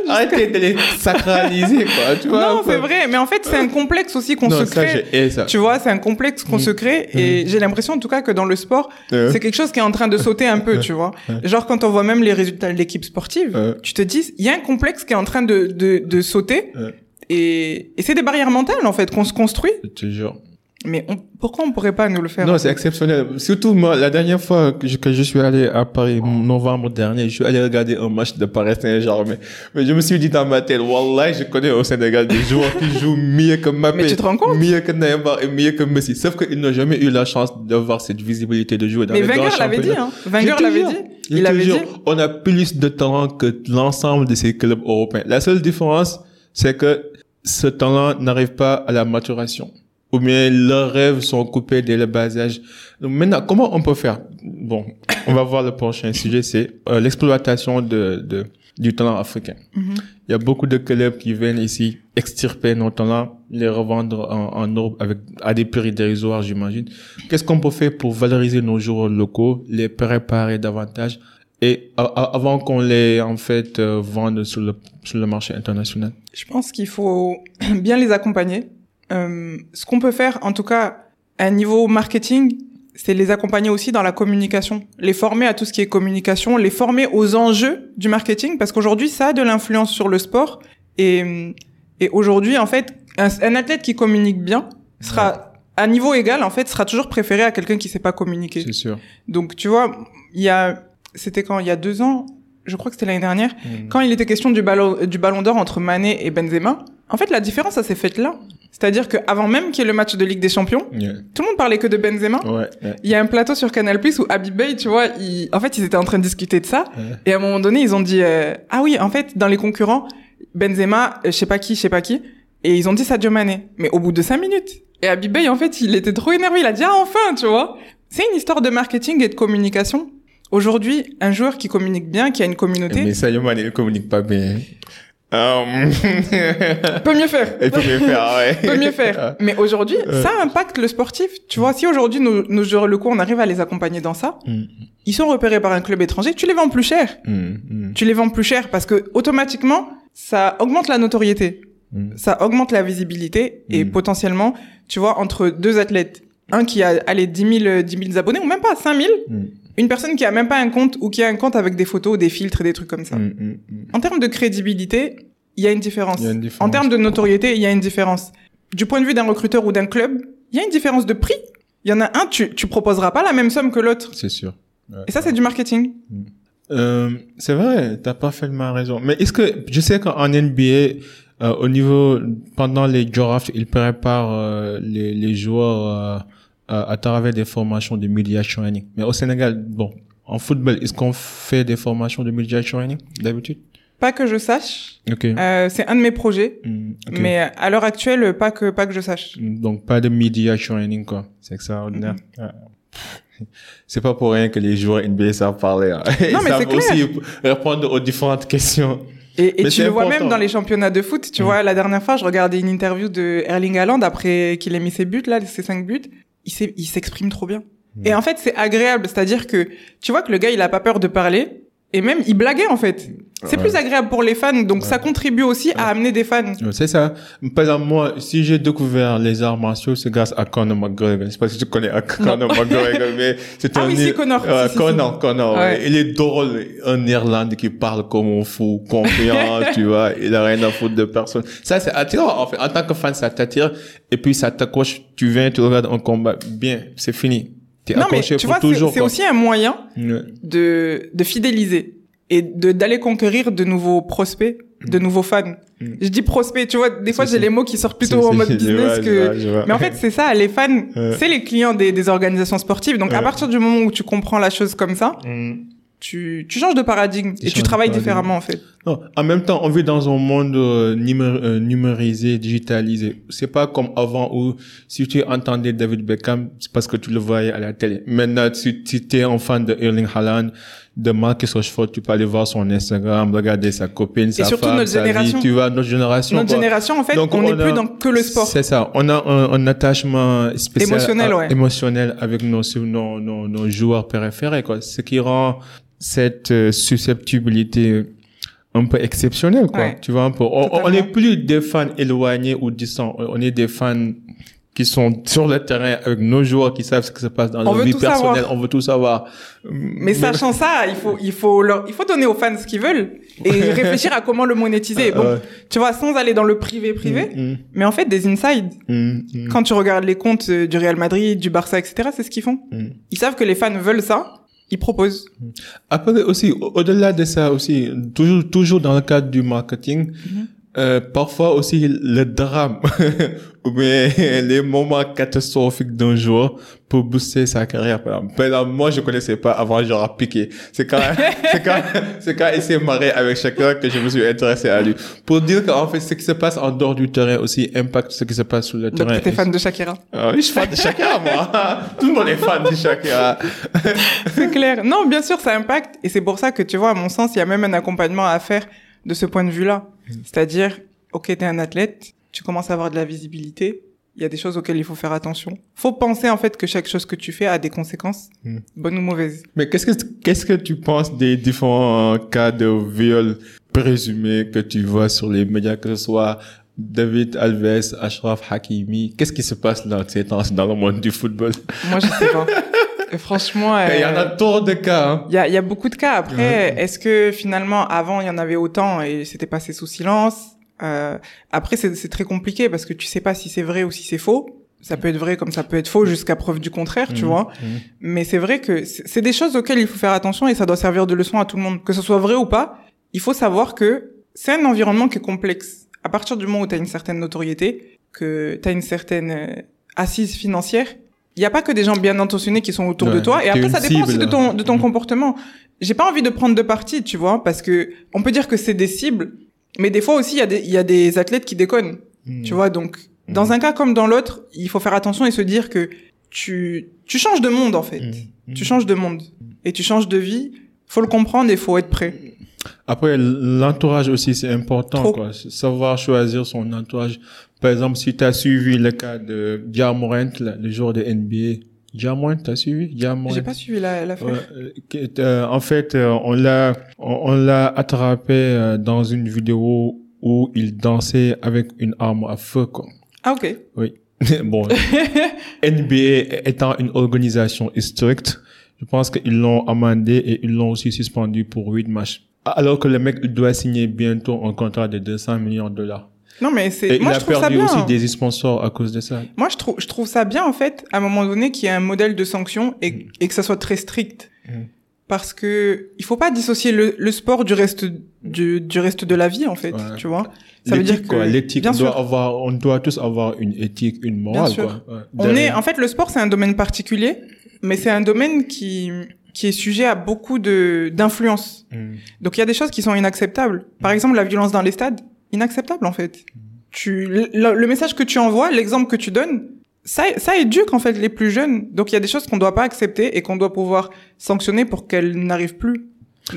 Arrêtez de les sacraliser, quoi. Tu vois. Non, c'est vrai. Mais en fait, c'est un complexe aussi qu'on se crée. Ça. Tu vois, c'est un complexe qu'on Mm. se crée et j'ai l'impression en tout cas que dans le sport, Euh, c'est quelque chose qui est en train de sauter un peu, tu vois. Genre quand on voit même les résultats de l'équipe sportive, euh, tu te dis, il y a un complexe qui est en train de, de, de sauter et, et c'est des barrières mentales en fait qu'on se construit. je te jure. Mais on, pourquoi on pourrait pas nous le faire Non, c'est exceptionnel. Surtout, moi, la dernière fois que je, que je suis allé à Paris, en novembre dernier, je suis allé regarder un match de Paris Saint-Germain. Mais je me suis dit dans ma tête, Wallah, je connais au Sénégal des joueurs qui jouent mieux que Mbappé. Mais tu te rends compte? Mieux que Neymar et mieux que Messi. Sauf qu'ils n'ont jamais eu la chance d'avoir cette visibilité de jouer dans Mais les Wenger l'avait dit, hein. Wenger l'avait dit. Il avait dit. On a plus de talent que l'ensemble de ces clubs européens. La seule différence, c'est que ce talent n'arrive pas à la maturation. Ou bien leurs rêves sont coupés dès le bas âge. Donc maintenant, comment on peut faire? Bon, on va voir le prochain sujet, c'est euh, l'exploitation de, de du talent africain. Mhm. Il y a beaucoup de clubs qui viennent ici extirper nos talents, les revendre en, en Europe avec à des prix dérisoires, j'imagine. Qu'est-ce qu'on peut faire pour valoriser nos joueurs locaux, les préparer davantage et a- a- avant qu'on les en fait euh, vende sur le sur le marché international? Je pense qu'il faut bien les accompagner. Euh, ce qu'on peut faire, en tout cas, à niveau marketing, c'est les accompagner aussi dans la communication, les former à tout ce qui est communication, les former aux enjeux du marketing, parce qu'aujourd'hui, ça a de l'influence sur le sport. Et, et aujourd'hui, en fait, un, un athlète qui communique bien sera à niveau égal, en fait, sera toujours préféré à quelqu'un qui sait pas communiquer. C'est sûr. Donc, tu vois, il y a, c'était quand, il y a deux ans, je crois que c'était l'année dernière, Mm. quand il était question du ballon, du ballon d'or entre Mané et Benzema, en fait, la différence, ça s'est faite là. C'est-à-dire qu'avant même qu'il y ait le match de Ligue des Champions, Yeah. tout le monde parlait que de Benzema. Ouais. Il y a un plateau sur Canal Plus où Habib Bey, tu vois, il... en fait, ils étaient en train de discuter de ça. Et à un moment donné, ils ont dit, euh, ah oui, en fait, dans les concurrents, Benzema, euh, je sais pas qui, je sais pas qui. Et ils ont dit Sadio Mané. Mais au bout de cinq minutes. Et Habib Bey, en fait, il était trop énervé. Il a dit, ah, enfin, tu vois. C'est une histoire de marketing et de communication. Aujourd'hui, un joueur qui communique bien, qui a une communauté, Mais Sadio Mané ne communique pas bien. Um... peut mieux faire. Peut mieux faire, ouais. peut mieux faire. Mais aujourd'hui, Euh. ça impacte le sportif. Tu vois, si aujourd'hui nos, nos joueurs locaux, on arrive à les accompagner dans ça, Mm, ils sont repérés par un club étranger, tu les vends plus cher. mm, mm, Tu les vends plus cher parce que automatiquement, ça augmente la notoriété, mm. ça augmente la visibilité et potentiellement, tu vois, entre deux athlètes, un qui a allez 10 000, 10 000 abonnés ou même pas 5 000, Mm, une personne qui a même pas un compte ou qui a un compte avec des photos, des filtres, des trucs comme ça. mm, mm, mm. En termes de crédibilité, il y a une différence. En termes de notoriété, il y a une différence. Du point de vue d'un recruteur ou d'un club, il y a une différence de prix. Il y en a un, tu, tu proposeras pas la même somme que l'autre. C'est sûr. Ouais. Et ça, c'est du marketing. Euh, c'est vrai, t'as parfaitement raison. Mais est-ce que je sais qu'en NBA, euh, au niveau pendant les drafts, ils préparent euh, les, les joueurs à, à travers des formations de media training. Mais au Sénégal, bon, en football, est-ce qu'on fait des formations de media training d'habitude? Pas que je sache. Ok. Euh, c'est un de mes projets. Mm, ok. Mais à l'heure actuelle, pas que, pas que je sache. Donc pas de media training quoi. C'est extraordinaire. Mm-hmm. Ouais. C'est pas pour rien que les joueurs NBA savent parler. hein. Ils Non, mais savent clair. aussi répondre aux différentes questions. Et, et Mais tu le vois important. même dans les championnats de foot. Tu Mm. vois, la dernière fois, je regardais une interview de Erling Haaland après qu'il ait mis ses buts, là, ses cinq buts. Il s'exprime trop bien. Mm. Et en fait, c'est agréable. C'est-à-dire que tu vois que le gars, il a pas peur de parler. Et même, il blaguait, en fait. C'est Ouais. plus agréable pour les fans. Donc, ça contribue aussi à amener des fans. C'est ça. Par exemple, moi, si j'ai découvert les arts martiaux, c'est grâce à Conor McGregor. Je sais pas si tu connais Conor McGregor, mais c'est Ah un... oui, si, Conor. Ouais, Si, si, Conor, Conor. Il est drôle. Un Irlandais qui parle comme un fou, confiant, tu vois. Il a rien à foutre de personne. Ça, c'est attirant, en fait. En tant que fan, ça t'attire. Et puis, ça t'accroche. Tu viens, tu regardes un combat. Bien, c'est fini. T'es Non, mais accroché tu pour vois, c'est toujours. c'est aussi un moyen de, de fidéliser et de d'aller conquérir de nouveaux prospects, de nouveaux fans. Mm. Je dis prospects, tu vois, des fois j'ai les mots qui sortent plutôt en mode business vois, je que. vois, je vois. Mais en fait, c'est ça, les fans, c'est les clients des, des organisations sportives. Donc à partir du moment où tu comprends la chose comme ça, Mm. tu, tu changes de paradigme Tu et tu travailles différemment en fait. Non, en même temps, on vit dans un monde euh, euh, numérisé, digitalisé. C'est pas comme avant où si tu entendais David Beckham, c'est parce que tu le voyais à la télé. Maintenant, si tu es un fan de Erling Haaland, de Marcus Rashford, tu peux aller voir son Instagram, regarder sa copine, sa surtout femme, notre sa génération. vie. Tu vois, notre génération. Notre quoi. génération, en fait, Donc, on n'est plus dans que le sport. C'est ça. On a un, un attachement spécial, Émotionnel, à- ouais. émotionnel avec nos, nos, nos, nos joueurs préférés, quoi. Ce qui rend cette euh, susceptibilité un peu exceptionnelle, quoi. Ouais. Tu vois, un peu. On, n'est plus des fans éloignés ou distants. On est des fans qui sont sur le terrain avec nos joueurs qui savent ce qui se passe dans On leur vie personnelle. savoir. On veut tout savoir. Mais sachant ça, il faut, il faut leur, il faut donner aux fans ce qu'ils veulent et réfléchir à comment le monétiser. Bon, tu vois, sans aller dans le privé privé, Mm, mais en fait des insides. mm, mm, Quand tu regardes les comptes euh, du Real Madrid, du Barça, etc., c'est ce qu'ils font. mm. Ils savent que les fans veulent ça, ils proposent. Après aussi, au- au-delà de ça aussi, toujours, toujours dans le cadre du marketing, Mhm. Euh, parfois aussi le drame ou bien les moments catastrophiques d'un joueur pour booster sa carrière. Par exemple, Par exemple, moi je connaissais pas avant genre piqué. C'est quand c'est quand c'est quand il s'est marré avec chacun que je me suis intéressé à lui. Pour dire qu'en fait ce qui se passe en dehors du terrain aussi impacte ce qui se passe sur le Donc terrain. t'es fan de Shakira. Ah oui, je suis fan de Shakira moi. Tout le monde est fan de Shakira. C'est clair. Non, bien sûr, ça impacte. Et c'est pour ça que, tu vois, à mon sens, il y a même un accompagnement à faire de ce point de vue-là. C'est-à-dire, ok, t'es un athlète, tu commences à avoir de la visibilité. Il y a des choses auxquelles il faut faire attention. Faut penser, en fait, que chaque chose que tu fais a des conséquences, Mm. bonnes ou mauvaises. Mais qu'est-ce que qu'est-ce que tu penses des différents cas de viol présumés que tu vois sur les médias, que ce soit David Alves, Ashraf Hakimi? Qu'est-ce qui se passe dans ces temps dans le monde du football? Moi, je sais pas. Franchement, Il y en a euh, tant de cas. Hein. il y y a beaucoup de cas. Après, est-ce que finalement, avant, il y en avait autant et c'était passé sous silence? Euh, Après, c'est très compliqué parce que tu sais pas si c'est vrai ou si c'est faux. Ça peut être vrai comme ça peut être faux jusqu'à preuve du contraire, tu Mhm, vois. mhm. Mais c'est vrai que c'est c'est des choses auxquelles il faut faire attention et ça doit servir de leçon à tout le monde. Que ce soit vrai ou pas, il faut savoir que c'est un environnement qui est complexe. À partir du moment où tu as une certaine notoriété, que tu as une certaine euh, assise financière, il n'y a pas que des gens bien intentionnés qui sont autour de toi. Et après, ça dépend aussi de ton, de ton comportement. J'ai pas envie de prendre de parti, tu vois, parce que on peut dire que c'est des cibles, mais des fois aussi, il y, a des- il y a des athlètes qui déconnent. Mhm. Tu vois, donc, dans un cas comme dans l'autre, il faut faire attention et se dire que tu, tu changes de monde, en fait. Mhm. Tu changes de monde. Et tu changes de vie. Faut le comprendre et faut être prêt. Après, l'entourage aussi, c'est important, Trop. quoi. Savoir choisir son entourage. Par exemple, si tu as suivi le cas de Diamorant, là, le joueur de NBA. Diamorant, t'as suivi? Diamorant. J'ai pas suivi la. Ouais, euh, euh, en fait, euh, on l'a, on, on l'a attrapé euh, dans une vidéo où il dansait avec une arme à feu, quoi. Ah, ok. Oui. bon, NBA étant une organisation stricte, je pense qu'ils l'ont amendé et ils l'ont aussi suspendu pour huit matchs. Alors que le mec il doit signer bientôt un contrat de 200 millions de dollars. Non, mais c'est, il a perdu bien. aussi des sponsors à cause de ça. Moi, je trouve, je trouve ça bien, en fait, à un moment donné, qu'il y ait un modèle de sanction et, et que ça soit très strict. Mm. Parce que, il faut pas dissocier le, le sport du reste, du, du reste de la vie, en fait. Ouais. Tu vois? Ça veut dire que. L'éthique, on doit avoir, on doit tous avoir une éthique, une morale, sûr. quoi. Ouais. On est, en fait, le sport, c'est un domaine particulier, mais c'est un domaine qui, qui est sujet à beaucoup de, d'influence. Mm. Donc il y a des choses qui sont inacceptables. Par exemple, la violence dans les stades, inacceptable en fait. Tu, le, le message que tu envoies, l'exemple que tu donnes, ça, ça éduque en fait les plus jeunes. Donc il y a des choses qu'on doit pas accepter et qu'on doit pouvoir sanctionner pour qu'elles n'arrivent plus.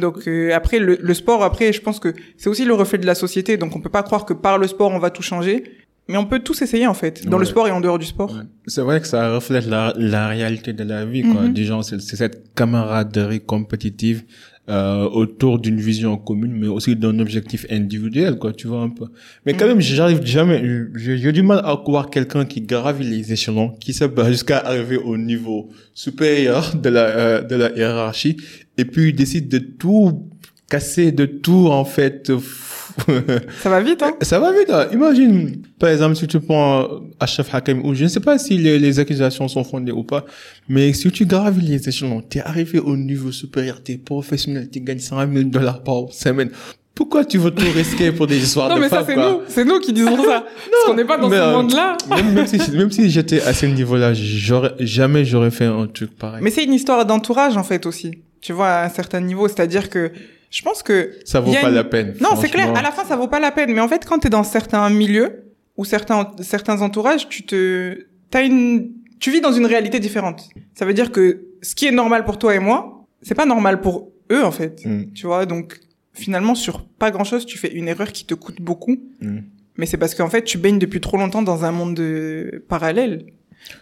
Donc euh, après le, le sport, après je pense que c'est aussi le reflet de la société. Donc on peut pas croire que par le sport on va tout changer, mais on peut tous essayer en fait, dans le sport et en dehors du sport. Ouais. C'est vrai que ça reflète la, la réalité de la vie, quoi. Des gens, c'est c'est cette camaraderie compétitive euh, autour d'une vision commune, mais aussi d'un objectif individuel, quoi. Tu vois un peu. Mais quand même, j'arrive jamais. J'ai du mal à voir quelqu'un qui gravit les échelons, qui se bat jusqu'à arriver au niveau supérieur de la euh, de la hiérarchie, et puis il décide de tout casser, de tout en fait. Ça va vite, hein? Ça va vite. hein. Imagine, par exemple, si tu prends Ashraf Hakim, ou je ne sais pas si les, les accusations sont fondées ou pas, mais si tu gravis les échelons, t'es arrivé au niveau supérieur, t'es professionnel, tu gagnes 100 000 dollars par semaine. Pourquoi tu veux tout risquer pour des histoires Non de mais ça femmes, c'est nous, c'est nous qui disons ça. Parce qu'on n'est pas dans ce euh, monde-là. même, même si, même si j'étais à ce niveau-là, j'aurais, jamais j'aurais fait un truc pareil. Mais c'est une histoire d'entourage en fait aussi. Tu vois, à un certain niveau, c'est-à-dire que je pense que ça vaut pas une- la peine. non, c'est clair. À la fin, ça vaut pas la peine. Mais en fait, quand t'es dans certains milieux ou certains certains entourages, tu te t'as une tu vis dans une réalité différente. Ça veut dire que ce qui est normal pour toi et moi, c'est pas normal pour eux en fait. Mm, Tu vois, donc finalement sur pas grand-chose, tu fais une erreur qui te coûte beaucoup. mm. Mais c'est parce qu'en fait, tu baignes depuis trop longtemps dans un monde de... parallèle.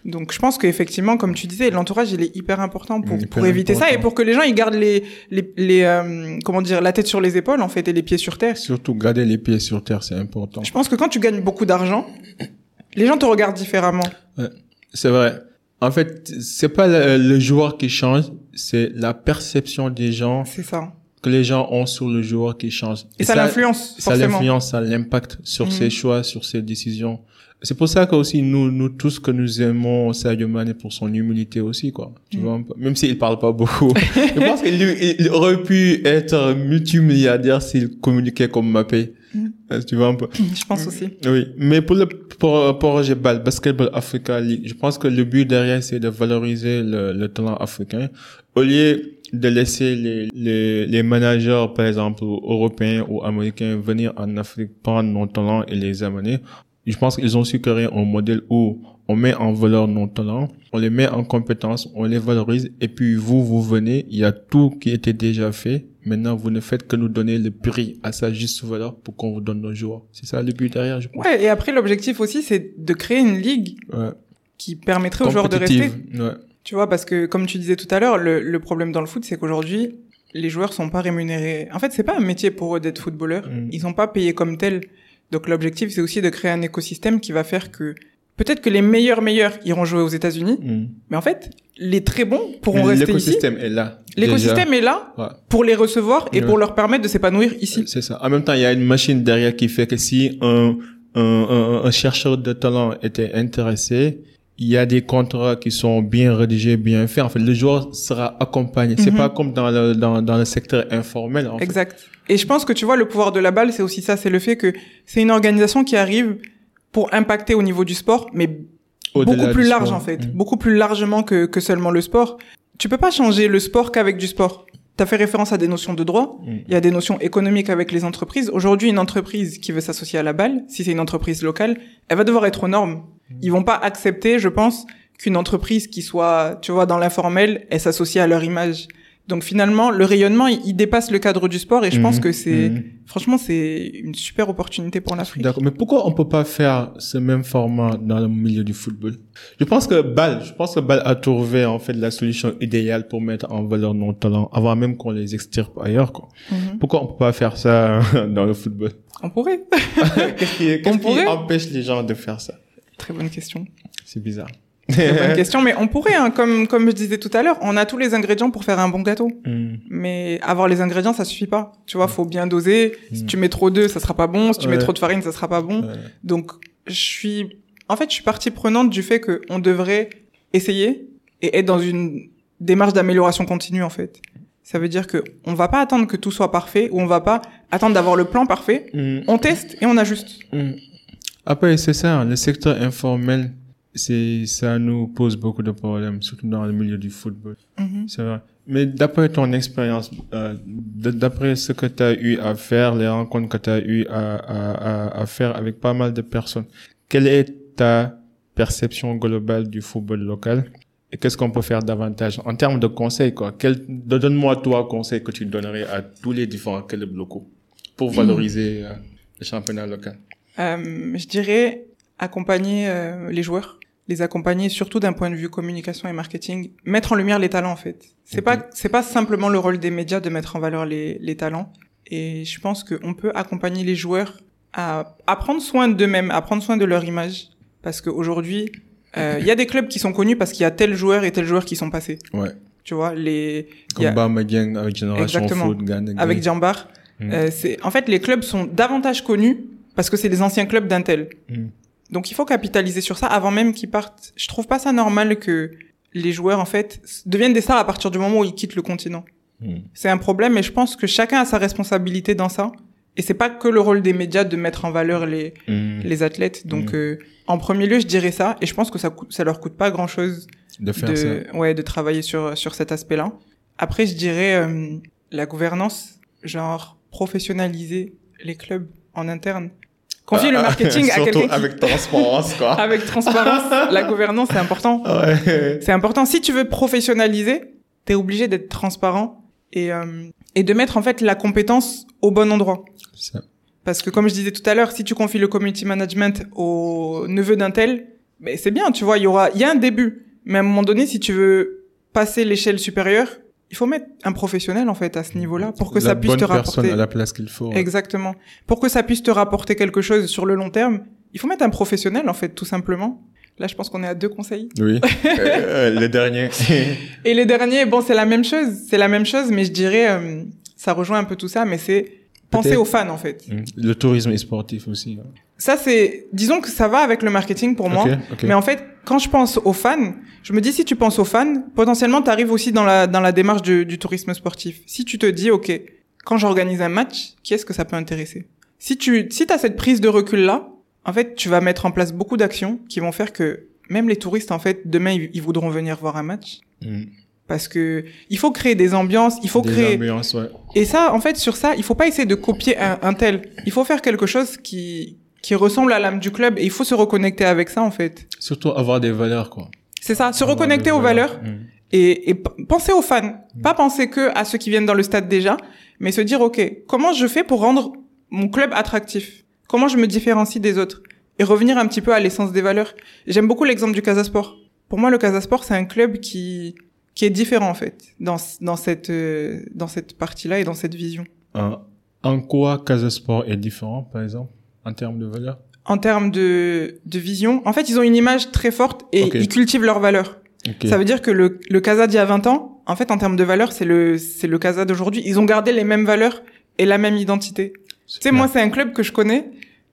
Donc, je pense qu'effectivement, comme tu disais, l'entourage, il est hyper important pour, Mm, éviter ça et pour que les gens, ils gardent les, les, les euh, comment dire, la tête sur les épaules, en fait, et les pieds sur terre. Surtout garder les pieds sur terre, c'est important. Je pense que quand tu gagnes beaucoup d'argent, Les gens te regardent différemment. C'est vrai. En fait, c'est pas le, le joueur qui change, c'est la perception des gens C'est ça. que les gens ont sur le joueur qui change. Et, ça, l'influence, ça l'influence, ça l'impact sur Mhm. ses choix, sur ses décisions. C'est pour ça que aussi nous, nous tous que nous aimons Sadio Mané pour son humilité aussi, quoi. Tu Mhm. vois, un peu. même s'il parle pas beaucoup. Je pense qu'il il- aurait pu être multimilliardaire s'il communiquait comme Mbappé. Mhm. Euh, Tu vois un peu. Je pense aussi. Oui, mais pour le pour, projet BAL, Basketball Africa League, je pense que le but derrière, c'est de valoriser le, le talent africain. Au lieu de laisser les, les, les managers, par exemple, européens ou américains, venir en Afrique prendre nos talents et les amener, je pense qu'ils ont su créer un modèle où on met en valeur nos talents, on les met en compétence, on les valorise, et puis vous, vous venez, il y a tout qui était déjà fait. Maintenant, vous ne faites que nous donner le prix à sa juste valeur pour qu'on vous donne nos joueurs. C'est ça le but derrière, je pense. Ouais, et après, l'objectif aussi, c'est de créer une ligue Ouais. qui permettrait aux joueurs de rester. Ouais. Tu vois, parce que, comme tu disais tout à l'heure, le, le problème dans le foot, c'est qu'aujourd'hui, les joueurs sont pas rémunérés. En fait, c'est pas un métier pour eux d'être footballeur. Mm. Ils sont pas payés comme tels. Donc, l'objectif, c'est aussi de créer un écosystème qui va faire que peut-être que les meilleurs meilleurs iront jouer aux États-Unis, Mm. mais en fait, les très bons pourront rester ici. L'écosystème est là. L'écosystème est là Ouais. pour les recevoir et Ouais. pour leur permettre de s'épanouir ici. C'est ça. En même temps, il y a une machine derrière qui fait que si un, un, un, un chercheur de talent était intéressé, il y a des contrats qui sont bien rédigés, bien faits. En fait, le joueur sera accompagné. C'est Mhm. pas comme dans le, dans, dans le secteur informel, en fait. Exact. Et je pense que tu vois, le pouvoir de la balle, c'est aussi ça. C'est le fait que c'est une organisation qui arrive pour impacter au niveau du sport, mais beaucoup plus large sport. en fait, Mm. beaucoup plus largement que, que seulement le sport. Tu peux pas changer le sport qu'avec du sport. Tu as fait référence à des notions de droit, il y a des notions économiques avec les entreprises. Aujourd'hui, une entreprise qui veut s'associer à la balle, si c'est une entreprise locale, elle va devoir être aux normes. Mm. Ils vont pas accepter, je pense, qu'une entreprise qui soit, tu vois, dans l'informel, elle s'associe à leur image. Donc finalement, le rayonnement, il, il dépasse le cadre du sport et je pense Mhm. que c'est, Mhm. franchement, c'est une super opportunité pour l'Afrique. D'accord. Mais pourquoi on peut pas faire ce même format dans le milieu du football? Je pense que Ball, je pense que Ball a trouvé en fait la solution idéale pour mettre en valeur nos talents avant même qu'on les extirpe ailleurs. Quoi. Mhm. Pourquoi on peut pas faire ça dans le football? On pourrait. Qu'est-ce qui, pourrait. empêche les gens de faire ça? Très bonne question. C'est bizarre. Bonne question, mais on pourrait, hein, comme comme je disais tout à l'heure, on a tous les ingrédients pour faire un bon gâteau. Hmm. Mais avoir les ingrédients, ça suffit pas. Tu vois, faut bien doser. Si Mm. tu mets trop d'œufs, ça sera pas bon. Si tu mets trop de farine, ça sera pas bon. Ouais. Donc, je suis, en fait, je suis partie prenante du fait que on devrait essayer et être dans une démarche d'amélioration continue, en fait. Ça veut dire que on va pas attendre que tout soit parfait ou on va pas attendre d'avoir le plan parfait. On teste et on ajuste. Après, c'est ça, le secteur informel, c'est, ça nous pose beaucoup de problèmes, surtout dans le milieu du football. Mhm. C'est vrai. Mais d'après ton expérience, euh, d'après ce que tu as eu à faire, les rencontres que tu as eu à, à, à, faire avec pas mal de personnes, quelle est ta perception globale du football local et qu'est-ce qu'on peut faire davantage en termes de conseils quoi? Quel, Donne-moi toi conseil que tu donnerais à tous les différents clubs locaux pour valoriser euh, le championnat local. Euh, je dirais accompagner euh, les joueurs, les accompagner surtout d'un point de vue communication et marketing, mettre en lumière les talents en fait. C'est pas c'est pas simplement le rôle des médias de mettre en valeur les, les talents. Et je pense qu'on peut accompagner les joueurs à, à prendre soin d'eux-mêmes, à prendre soin de leur image, parce qu'aujourd'hui euh, il y a des clubs qui sont connus parce qu'il y a tel joueur et tel joueur qui sont passés. Ouais. Tu vois les Comme a- Bamba Dieng avec Génération. Foot, avec Gueye. Djambar. Mm. Euh, c'est en fait les clubs sont davantage connus parce que c'est les anciens clubs d'un tel. Mm. Donc il faut capitaliser sur ça avant même qu'ils partent. Je trouve pas ça normal que les joueurs en fait deviennent des stars à partir du moment où ils quittent le continent. Mm. C'est un problème et je pense que chacun a sa responsabilité dans ça. Et c'est pas que le rôle des médias de mettre en valeur les Mm. les athlètes. Donc Mm. euh, en premier lieu, je dirais ça et je pense que ça coûte, ça leur coûte pas grand chose De faire ça. ouais de travailler sur sur cet aspect-là. Après, je dirais euh, la gouvernance, genre professionnaliser les clubs en interne. Confier le marketing à quelqu'un qui avec transparence, quoi. avec transparence, la gouvernance c'est important. Ouais. C'est important. Si tu veux professionnaliser, t'es obligé d'être transparent et euh, et de mettre en fait la compétence au bon endroit. Ça. Parce que comme je disais tout à l'heure, si tu confies le community management au neveu d'un tel, mais c'est bien, tu vois, il y aura, il y a un début. Mais à un moment donné, si tu veux passer l'échelle supérieure, il faut mettre un professionnel en fait à ce niveau-là pour que La ça puisse bonne te personne rapporter. à la place qu'il faut. Exactement. Pour que ça puisse te rapporter quelque chose sur le long terme il faut mettre un professionnel en fait, tout simplement. Là, je pense qu'on est à deux conseils. Oui. euh, le dernier. Et le dernier, bon, c'est la même chose, c'est la même chose, mais je dirais, euh, ça rejoint un peu tout ça, mais c'est penser aux fans en fait. Mm. le tourisme est sportif aussi. hein. Ça, c'est, disons que ça va avec le marketing pour moi. Ok, ok. Mais en fait, quand je pense aux fans, je me dis si tu penses aux fans, potentiellement tu arrives aussi dans la dans la démarche du, du tourisme sportif. Si tu te dis OK, quand j'organise un match, qui est-ce que ça peut intéresser? Si tu si as cette prise de recul là, en fait, tu vas mettre en place beaucoup d'actions qui vont faire que même les touristes en fait demain ils, ils voudront venir voir un match Mm. parce que il faut créer des ambiances, il faut Des créer ambiances, ouais. et ça, en fait, sur ça, il faut pas essayer de copier un, un tel. Il faut faire quelque chose qui qui ressemble à l'âme du club et il faut se reconnecter avec ça, en fait. Surtout avoir des valeurs, quoi. C'est ça, se Avoir reconnecter aux valeurs Mm. et, et penser aux fans. Pas penser que à ceux qui viennent dans le stade déjà, mais se dire, OK, comment je fais pour rendre mon club attractif? Comment je me différencie des autres? Et revenir un petit peu à l'essence des valeurs. J'aime beaucoup l'exemple du Casasport. Pour moi, le Casasport, c'est un club qui, qui est différent, en fait, dans, dans cette, euh, dans cette partie-là et dans cette vision. Euh, en quoi Casa Sport est différent, par exemple, en termes de valeurs en termes de, de vision. En fait, ils ont une image très forte et ils cultivent leurs valeurs. Ça veut dire que le, le Casa d'il y a 20 ans, en fait, en termes de valeurs, c'est le, c'est le Casa d'aujourd'hui. Ils ont gardé les mêmes valeurs et la même identité. Tu sais, Super. moi, c'est un club que je connais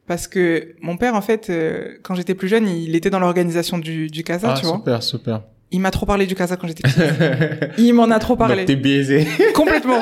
parce que mon père, en fait, euh, quand j'étais plus jeune, il était dans l'organisation du, du Casa, ah, tu vois. super, super. Il m'a trop parlé du Casa quand j'étais petite. Il m'en a trop parlé. T'es biaisé. Complètement.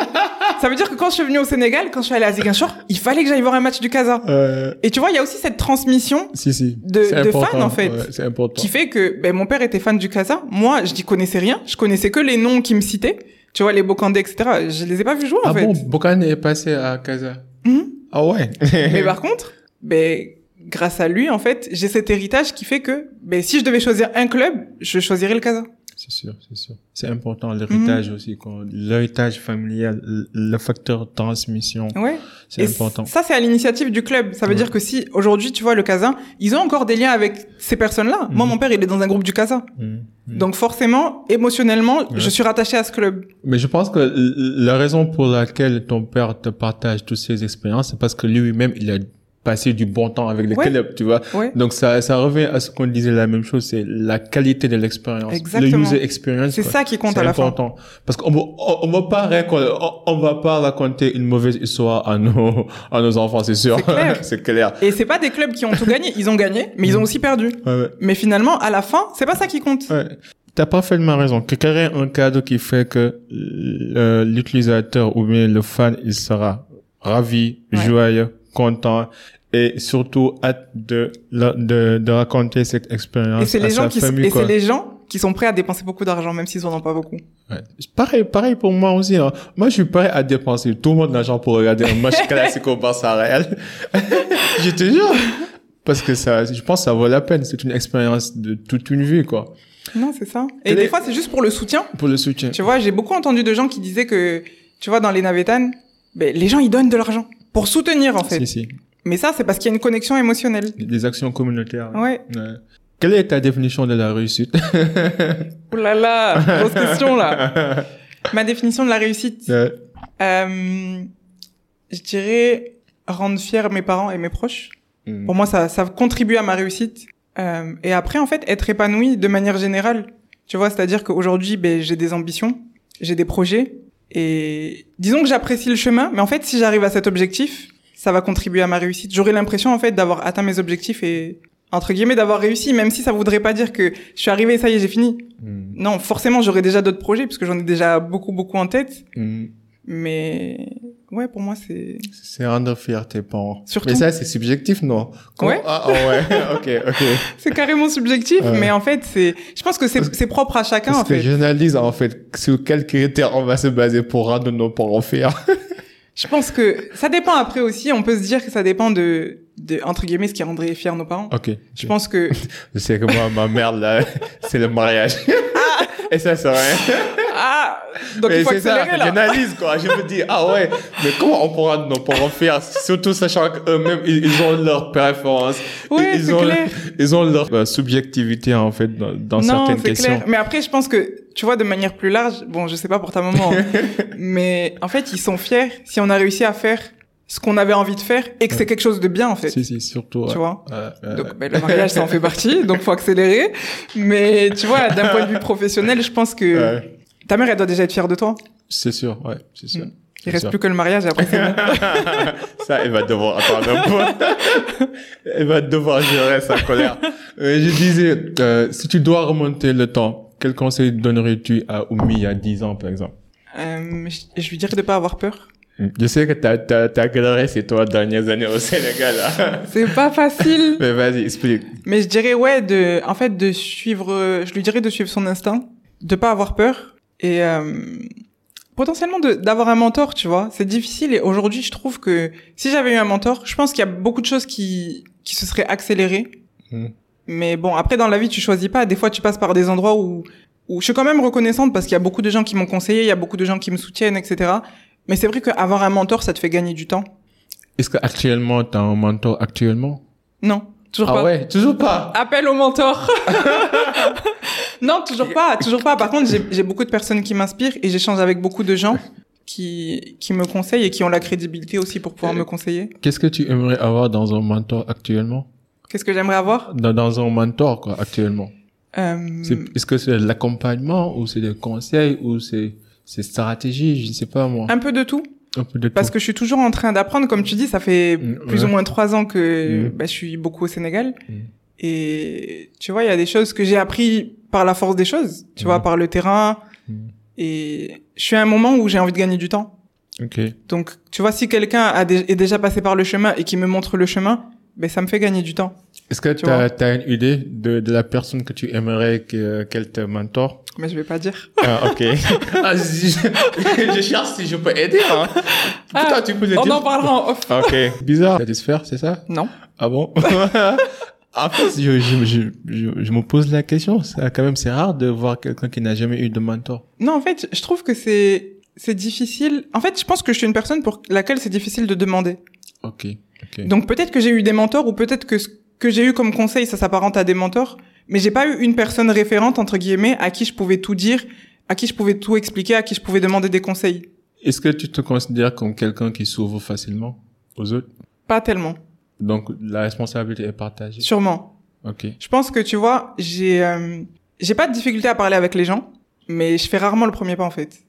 Ça veut dire que quand je suis venue au Sénégal, quand je suis allée à Ziguinchor, il fallait que j'aille voir un match du Casa. Euh, Et tu vois, il y a aussi cette transmission si, si. De- fans, en fait. ouais, c'est important. qui fait que ben, mon père était fan du Casa. Moi, je n'y connaissais rien. Je connaissais que les noms qui me citaient. Tu vois, les Bokandé, etc. Je les ai pas vus jouer, Ah en fait. bon, Bokan est passé à Casa. Mhm. Ah ouais. Mais par contre, ben, grâce à lui, en fait, j'ai cet héritage qui fait que ben, si je devais choisir un club, je choisirais le Casa. C'est sûr, c'est sûr. C'est important, l'héritage Mhm. aussi. L'héritage familial, le- facteur transmission, Ouais. c'est important. ça, c'est à l'initiative du club. Ça veut Ouais. dire que si aujourd'hui, tu vois, le Casa, ils ont encore des liens avec ces personnes-là. Moi, Mhm. mon père, il est dans un groupe du Casa. Mhm. Donc forcément, émotionnellement, Ouais. je suis rattaché à ce club. Mais je pense que la raison pour laquelle ton père te partage toutes ces expériences, c'est parce que lui-même, il a passé du bon temps avec le Ouais. club, tu vois. Ouais. Donc ça, ça revient à ce qu'on disait la même chose, c'est la qualité de l'expérience. Exactement. Le user experience. C'est ça qui compte à la fin. Parce qu'on on, on va pas raconter, on, on va pas raconter une mauvaise histoire à nos, à nos enfants, c'est sûr. C'est clair. Et c'est pas des clubs qui ont tout gagné. Ils ont gagné, mais ils ont aussi perdu. Ouais. Mais finalement, à la fin, c'est pas ça qui compte. T'as parfaitement raison. Créer un cadre qui fait que l'utilisateur ou bien le fan, il sera ravi, joyeux, content et surtout hâte de, de, de raconter cette expérience Et c'est à les gens sa qui, famille. et quoi. c'est les gens qui sont prêts à dépenser beaucoup d'argent, même s'ils en ont pas beaucoup. Ouais. Pareil, pareil pour moi aussi. Hein. Moi, je suis prêt à dépenser tout le monde d'argent pour regarder un match classique au Barça Real. je te jure. Parce que ça, je pense que ça vaut la peine. C'est une expérience de toute une vie, quoi. Non, c'est ça. Et des fois, c'est juste pour le soutien. Pour le soutien. Tu vois, j'ai beaucoup entendu de gens qui disaient que, tu vois, dans les navetanes, ben, les gens, ils donnent de l'argent. Pour soutenir, en fait. Si, si. Mais ça, c'est parce qu'il y a une connexion émotionnelle. Des actions communautaires. Ouais. Ouais. Quelle est ta définition de la réussite? Ouh là là, grosse question, là. Ma définition de la réussite. Ouais. Euh, je dirais rendre fiers mes parents et mes proches. Mm. Pour moi, ça, ça contribue à ma réussite. Euh, et après, en fait, être épanoui de manière générale. Tu vois, c'est-à-dire qu'aujourd'hui, ben, j'ai des ambitions, j'ai des projets. Et disons que j'apprécie le chemin, mais en fait, si j'arrive à cet objectif, ça va contribuer à ma réussite. J'aurai l'impression, en fait, d'avoir atteint mes objectifs et, entre guillemets, d'avoir réussi, même si ça voudrait pas dire que je suis arrivé, ça y est, j'ai fini. Mm. Non, forcément, j'aurai déjà d'autres projets, parce que j'en ai déjà beaucoup, beaucoup en tête. Mm. Mais, ouais, pour moi, c'est... C'est rendre fier tes parents. Surtout. Mais ça, c'est subjectif, non? Ouais. Ah, ah ouais. ok, ok. C'est carrément subjectif, Ouais. mais en fait, c'est, je pense que c'est, propre à chacun, Parce en que fait. j'analyse, en fait, sur quels critères on va se baser pour rendre nos parents fiers? Je pense que ça dépend après aussi, on peut se dire que ça dépend de, de, entre guillemets, ce qui rendrait fiers nos parents. ok. Je pense que, Je sais que moi, ma mère, là, c'est le mariage. Et ça, c'est rien. Ah, donc Mais il faut c'est ça, accélérer, là. j'analyse, quoi. Je me dis, ah ouais, mais comment on pourra nos parents fiers, surtout sachant qu'eux-mêmes, ils, ils ont leur préférence. Ouais, ils, ont, clair. ils ont leur euh, subjectivité, en fait, dans, dans non, certaines c'est questions. clair. Mais après, je pense que, tu vois, de manière plus large, bon, je sais pas pour ta maman, hein, mais en fait, ils sont fiers si on a réussi à faire ce qu'on avait envie de faire et que c'est quelque chose de bien en fait. Si, si, surtout. Tu ouais. vois. Ouais, Donc ben, le mariage ça en fait partie, donc faut accélérer. Mais tu vois, d'un point de vue professionnel, je pense que ouais. Ta mère elle doit déjà être fière de toi. C'est sûr, ouais, c'est sûr. Mm. C'est Il reste sûr. plus que le mariage après ça, elle va devoir attendre un peu. elle va devoir gérer sa colère. Euh, je disais, euh, si tu dois remonter le temps, quel conseil donnerais-tu à Oumi il y a 10 ans, par exemple? Euh, je, je lui dirais de pas avoir peur. Je sais que t'as, t'as, t'as galéré ces trois dernières années au Sénégal, là. C'est pas facile. Mais vas-y, explique. Mais je dirais ouais de en fait de suivre je lui dirais de suivre son instinct, de pas avoir peur et euh, potentiellement d'avoir un mentor, tu vois. C'est difficile et aujourd'hui, je trouve que si j'avais eu un mentor, je pense qu'il y a beaucoup de choses qui qui se seraient accélérées. Hmm. Mais bon, après dans la vie, tu choisis pas, des fois tu passes par des endroits où où je suis quand même reconnaissante parce qu'il y a beaucoup de gens qui m'ont conseillé, il y a beaucoup de gens qui me soutiennent, etc. Mais c'est vrai qu'avoir un mentor, ça te fait gagner du temps. Est-ce que actuellement t'as un mentor actuellement? Non, toujours Ah pas. ouais, toujours pas. Appel au mentor. non, toujours pas, toujours pas. Par contre, j'ai- beaucoup de personnes qui m'inspirent et j'échange avec beaucoup de gens qui qui me conseillent et qui ont la crédibilité aussi pour pouvoir Euh, me conseiller. Qu'est-ce que tu aimerais avoir dans un mentor actuellement? Qu'est-ce que j'aimerais avoir? Dans, dans un mentor, quoi, actuellement Euh, Est-ce que c'est de l'accompagnement ou c'est des conseils ou c'est c'est stratégie, je ne sais pas moi. Un peu de tout, Un peu de parce tout. que je suis toujours en train d'apprendre. Comme tu dis, ça fait Mm, plus ouais. ou moins trois ans que Mm. bah, je suis beaucoup au Sénégal. Mm. Et tu vois, il y a des choses que j'ai appris par la force des choses, tu vois, par le terrain. Mm. Et je suis à un moment où j'ai envie de gagner du temps. Ok. Donc, tu vois, si quelqu'un est déjà passé par le chemin et qui me montre le chemin, ben ça me fait gagner du temps. Est-ce que Tu as, une idée de, de la personne que tu aimerais que- qu'elle te mentore Mais je vais pas dire. Ah, ok. ah, je, je cherche si je peux aider. Hein. Putain, Ah, tu peux On dire. en parlera en off. Ok. Bizarre. Satisfaire, c'est ça? Non. Ah bon? En fait, je, je, je, je, je me pose la question. Ça, quand même, c'est rare de voir quelqu'un qui n'a jamais eu de mentor. Non, en fait, je trouve que c'est c'est difficile. En fait, je pense que je suis une personne pour laquelle c'est difficile de demander. Ok. Ok. Donc peut-être que j'ai eu des mentors ou peut-être que ce que j'ai eu comme conseil, ça s'apparente à des mentors, mais j'ai pas eu une personne référente entre guillemets à qui je pouvais tout dire, à qui je pouvais tout expliquer, à qui je pouvais demander des conseils. Est-ce que tu te considères comme quelqu'un qui s'ouvre facilement aux autres? Pas tellement, Donc, la responsabilité est partagée. sûrement. Ok. Je pense que tu vois, j'ai euh, j'ai pas de difficulté à parler avec les gens, mais je fais rarement le premier pas en fait.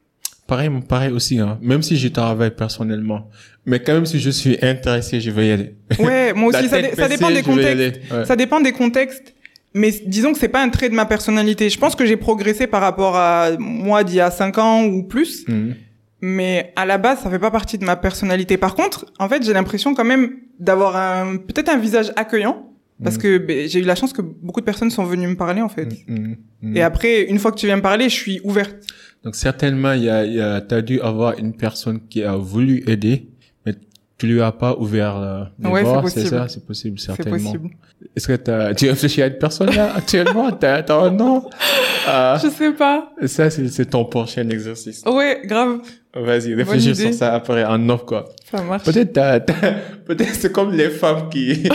Pareil, pareil aussi, hein. Même si je travaille personnellement. Mais quand même, si je suis intéressé, je vais y aller. Ouais, moi aussi ça, dépend des contextes. Ouais. Ça dépend des contextes, mais disons que c'est pas un trait de ma personnalité. Je pense que j'ai progressé par rapport à moi d'il y a cinq ans ou plus, Mhm. Mais à la base, ça fait pas partie de ma personnalité. Par contre, en fait, j'ai l'impression quand même d'avoir un peut-être un visage accueillant parce Mhm. que ben, j'ai eu la chance que beaucoup de personnes sont venues me parler en fait. Mhm. Mhm. Et après, une fois que tu viens me parler, je suis ouverte. Donc, certainement, il y a, y a, t'as dû avoir une personne qui a voulu aider, mais tu lui as pas ouvert euh, les Ouais, c'est ça? C'est possible, C'est certainement. possible. Est-ce que t'as, tu réfléchis à une personne là, actuellement? T'as, t'as un nom? Ah, Je sais pas. ça, c'est ton prochain exercice. Ouais, grave. Vas-y, réfléchis sur ça après en off, quoi. Ça marche. Peut-être t'as, t'as- peut-être c'est comme les femmes qui,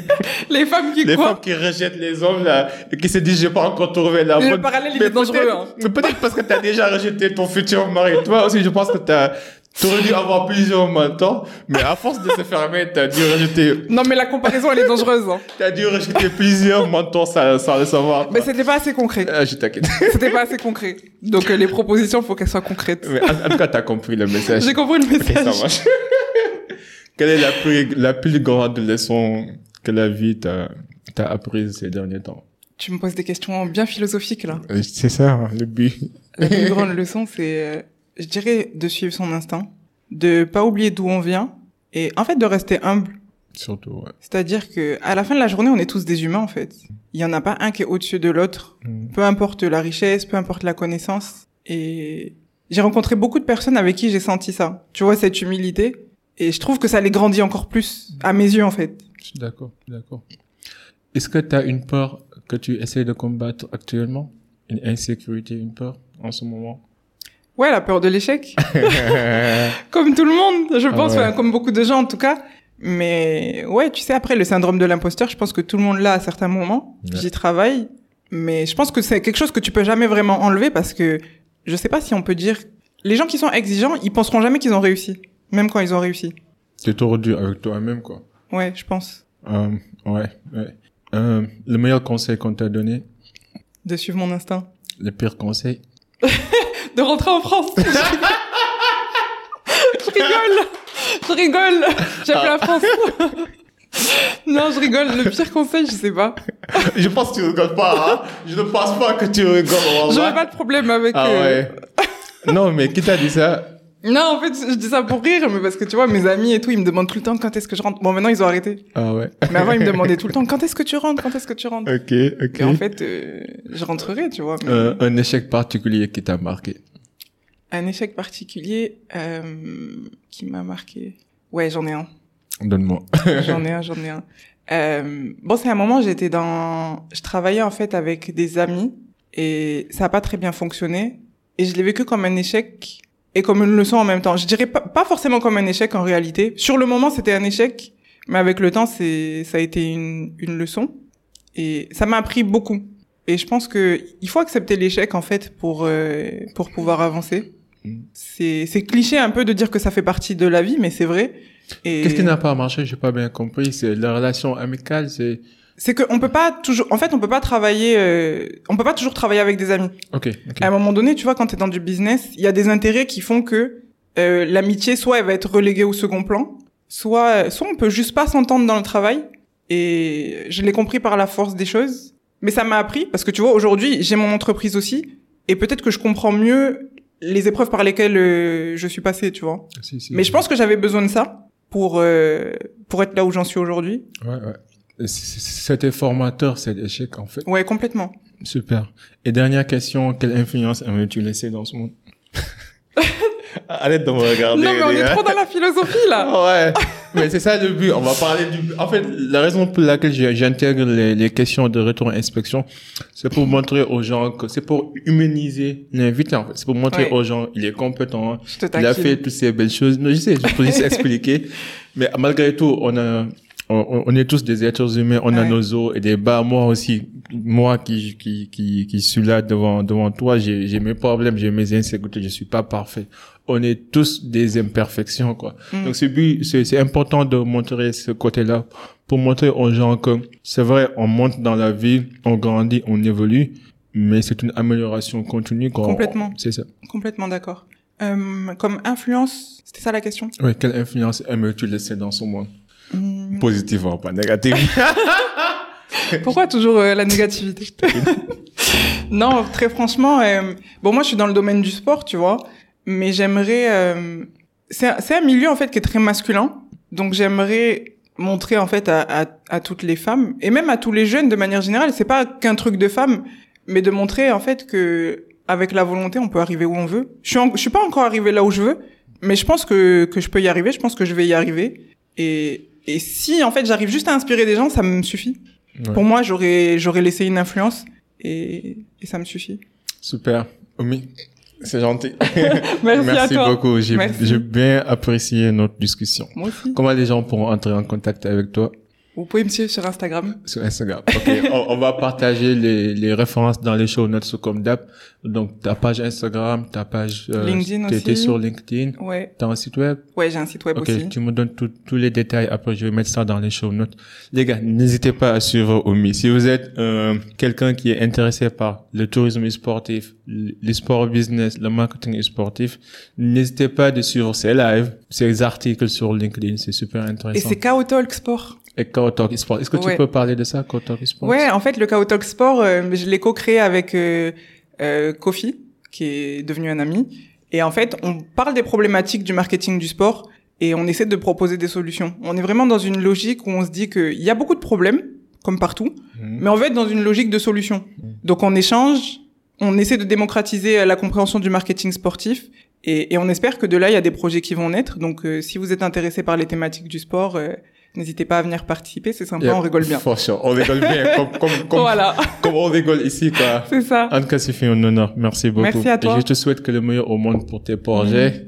Les femmes qui les quoi femmes qui rejettent les hommes là, et qui se disent j'ai pas encore trouvé la Le bonne. parallèle, il est dangereux. Hein. mais peut-être parce que t'as déjà rejeté ton futur mari. Toi aussi, je pense que t'as, t'aurais dû avoir plusieurs mentors, mais à force de se fermer, t'as dû rejeter, Non, mais la comparaison, elle est dangereuse. Hein. t'as dû rejeter plusieurs mentors sans, sans le savoir. Mais c'était pas assez concret. Ah, je t'inquiète. C'était pas assez concret. Donc euh, les propositions, faut qu'elles soient concrètes. Mais en, en tout cas, t'as compris le message. J'ai compris le Ok, ça message. marche. Quelle est la plus, la plus grande leçon que la vie t'a, t'a apprise ces derniers temps? tu me poses des questions bien philosophiques là. Euh, C'est ça, hein, le but. La plus grande leçon, c'est, euh, je dirais, de suivre son instinct, de pas oublier d'où on vient et en fait de rester humble. Surtout, ouais. C'est-à-dire que à la fin de la journée, on est tous des humains en fait. Il y en a pas un qui est au-dessus de l'autre. Mm. Peu importe la richesse, peu importe la connaissance. Et j'ai rencontré beaucoup de personnes avec qui j'ai senti ça. Tu vois cette humilité. Et je trouve que ça les grandit encore plus à mes yeux en fait. Je suis d'accord, d'accord. Est-ce que tu as une peur que tu essaies de combattre actuellement? Une insécurité, une peur en ce moment? Ouais, la peur de l'échec. comme tout le monde, je pense, ouais. enfin, comme beaucoup de gens en tout cas. Mais ouais, tu sais, après, le syndrome de l'imposteur, je pense que tout le monde l'a à certains moments. Ouais. J'y travaille. Mais je pense que c'est quelque chose que tu peux jamais vraiment enlever parce que je sais pas si on peut dire... Les gens qui sont exigeants, ils penseront jamais qu'ils ont réussi. Même quand ils ont réussi. T'es tordu avec toi-même, quoi. Ouais, je pense. Euh, ouais, ouais. Euh, le meilleur conseil qu'on t'a donné, De suivre mon instinct. le pire conseil? De rentrer en France. je rigole. Je rigole. J'aime la France. non, je rigole. Le pire conseil, je sais pas. je pense que tu rigoles pas, hein. Je ne pense pas que tu rigoles. J'aurais pas de problème avec. Ah euh, ouais. non, mais qui t'a dit ça? Non, en fait, je dis ça pour rire, mais parce que tu vois, mes amis et tout, ils me demandent tout le temps quand est-ce que je rentre. Bon, maintenant, ils ont arrêté. Ah ouais. Mais avant, ils me demandaient tout le temps quand est-ce que tu rentres, quand est-ce que tu rentres? Ok, ok. Et en fait, euh, je rentrerai, tu vois. mais- Euh, un échec particulier qui t'a marqué. Un échec particulier euh, qui m'a marqué. Ouais, j'en ai un. Donne-moi. J'en ai un, j'en ai un. Euh, bon, c'est un moment, j'étais dans... Je travaillais en fait avec des amis et ça a pas très bien fonctionné. Et je l'ai vécu comme un échec et comme une leçon en même temps. Je dirais pas, pas forcément comme un échec en réalité. Sur le moment, c'était un échec, mais avec le temps, c'est ça a été une, une leçon. Et ça m'a appris beaucoup. Et je pense que il faut accepter l'échec en fait pour euh, pour pouvoir avancer. Mm. C'est c'est cliché un peu de dire que ça fait partie de la vie, mais c'est vrai. Et Qu'est-ce qui n'a pas marché? J'ai pas bien compris. C'est la relation amicale, c'est. C'est que on peut pas toujours en fait on peut pas travailler euh, on peut pas toujours travailler avec des amis Ok, ok. à un moment donné tu vois quand tu es dans du business il y a des intérêts qui font que euh, l'amitié soit elle va être reléguée au second plan soit soit on peut juste pas s'entendre dans le travail et je l'ai compris par la force des choses mais ça m'a appris parce que tu vois aujourd'hui j'ai mon entreprise aussi et peut-être que je comprends mieux les épreuves par lesquelles euh, je suis passée tu vois Si, si. mais je pense que j'avais besoin de ça pour euh, pour être là où j'en suis aujourd'hui Ouais, ouais. C'était formateur, cet échec, en fait. ouais complètement Super. Et dernière question, quelle influence aimerais-tu laisser dans ce monde? Arrête de me regarder. Non, mais on est trop dans la philosophie, là. Ouais, mais c'est ça le but. On va parler du. En fait, la raison pour laquelle j'intègre les, les questions de retour à inspection, c'est pour montrer aux gens que c'est pour humaniser l'invité. En fait, c'est pour montrer Ouais. aux gens il est compétent, Je te il a fait toutes ces belles choses. Non, je sais, je peux juste expliquer. Mais malgré tout, on a, on, on est tous des êtres humains, on a nos os et des bas. Moi aussi, moi qui, qui, qui, qui suis là devant, devant toi, j'ai, j'ai mes problèmes, j'ai mes insécurités, je suis pas parfait. On est tous des imperfections, quoi. Mm. Donc c'est c'est, c'est important de montrer ce côté-là pour montrer aux gens que c'est vrai, on monte dans la vie, on grandit, on évolue, mais c'est une amélioration continue, quoi. Complètement. C'est ça. Complètement d'accord. Euh, comme influence, c'était ça la question? Oui, quelle influence aimerais-tu laisser dans ce monde? Hmm, Positivement, pas négativement. Pourquoi toujours euh, la négativité? Non, très franchement, euh, bon moi je suis dans le domaine du sport, tu vois, mais j'aimerais... euh, c'est un, milieu en fait qui est très masculin, donc j'aimerais montrer en fait à, à, à toutes les femmes et même à tous les jeunes de manière générale, c'est pas qu'un truc de femmes, mais de montrer en fait que avec la volonté on peut arriver où on veut. Je suis en- je suis pas encore arrivé là où je veux, mais je pense que que je peux y arriver, je pense que je vais y arriver. Et et si en fait j'arrive juste à inspirer des gens, ça me suffit. Ouais. Pour moi, j'aurais j'aurais laissé une influence et, et ça me suffit. Super. Omi, c'est gentil. Merci, à toi. beaucoup. J'ai, bien apprécié notre discussion. Moi aussi. Comment les gens pourront entrer en contact avec toi? Vous pouvez me suivre sur Instagram. sur Instagram Ok, on, on va partager les, les références dans les show notes comme d'hab. Donc ta page Instagram, ta page euh, LinkedIn t'es- t'es aussi. sur LinkedIn, Ouais. t'as un site web? Ouais, j'ai un site web Ok, aussi. tu me donnes tous les détails. Après, je vais mettre ça dans les show notes. Les gars, n'hésitez pas à suivre Omi. Si vous êtes euh, quelqu'un qui est intéressé par le tourisme sportif, le le sport business, le marketing sportif, n'hésitez pas à suivre ses lives, ses articles sur LinkedIn. C'est super Et intéressant. c'est KO Talk Sport. Et Kao Talk Sport. Est-ce que tu peux parler de ça, Kao Talk Sport? Ouais, en fait, le KO Talk Sport, euh, je l'ai co-créé avec euh, euh, Kofi, qui est devenu un ami. Et en fait, on parle des problématiques du marketing du sport et on essaie de proposer des solutions. On est vraiment dans une logique où on se dit qu'il y a beaucoup de problèmes, comme partout, Mhm. mais on veut être dans une logique de solution. Donc on échange, on essaie de démocratiser euh, la compréhension du marketing sportif et, et on espère que de là, il y a des projets qui vont naître. Donc euh, si vous êtes intéressé par les thématiques du sport, euh, n'hésitez pas à venir participer, c'est sympa, Yeah, on rigole bien. For sure. On rigole bien. comme, comme, comme, Voilà, comme on rigole ici, quoi. c'est ça. En tout cas, c'est fait un honneur. Merci beaucoup. Merci à toi. Et je te souhaite que le meilleur au monde pour tes projets.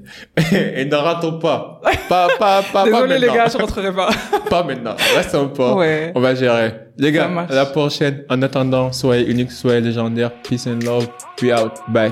Et ne ratons pas. Pas, pas, pas, pas Désolé les maintenant. gars, je rentrerai pas. Pas maintenant. Reste un peu. Ouais. On va gérer. Les gars, à la prochaine. En attendant, soyez uniques, soyez légendaires. Peace and love. We out. Bye.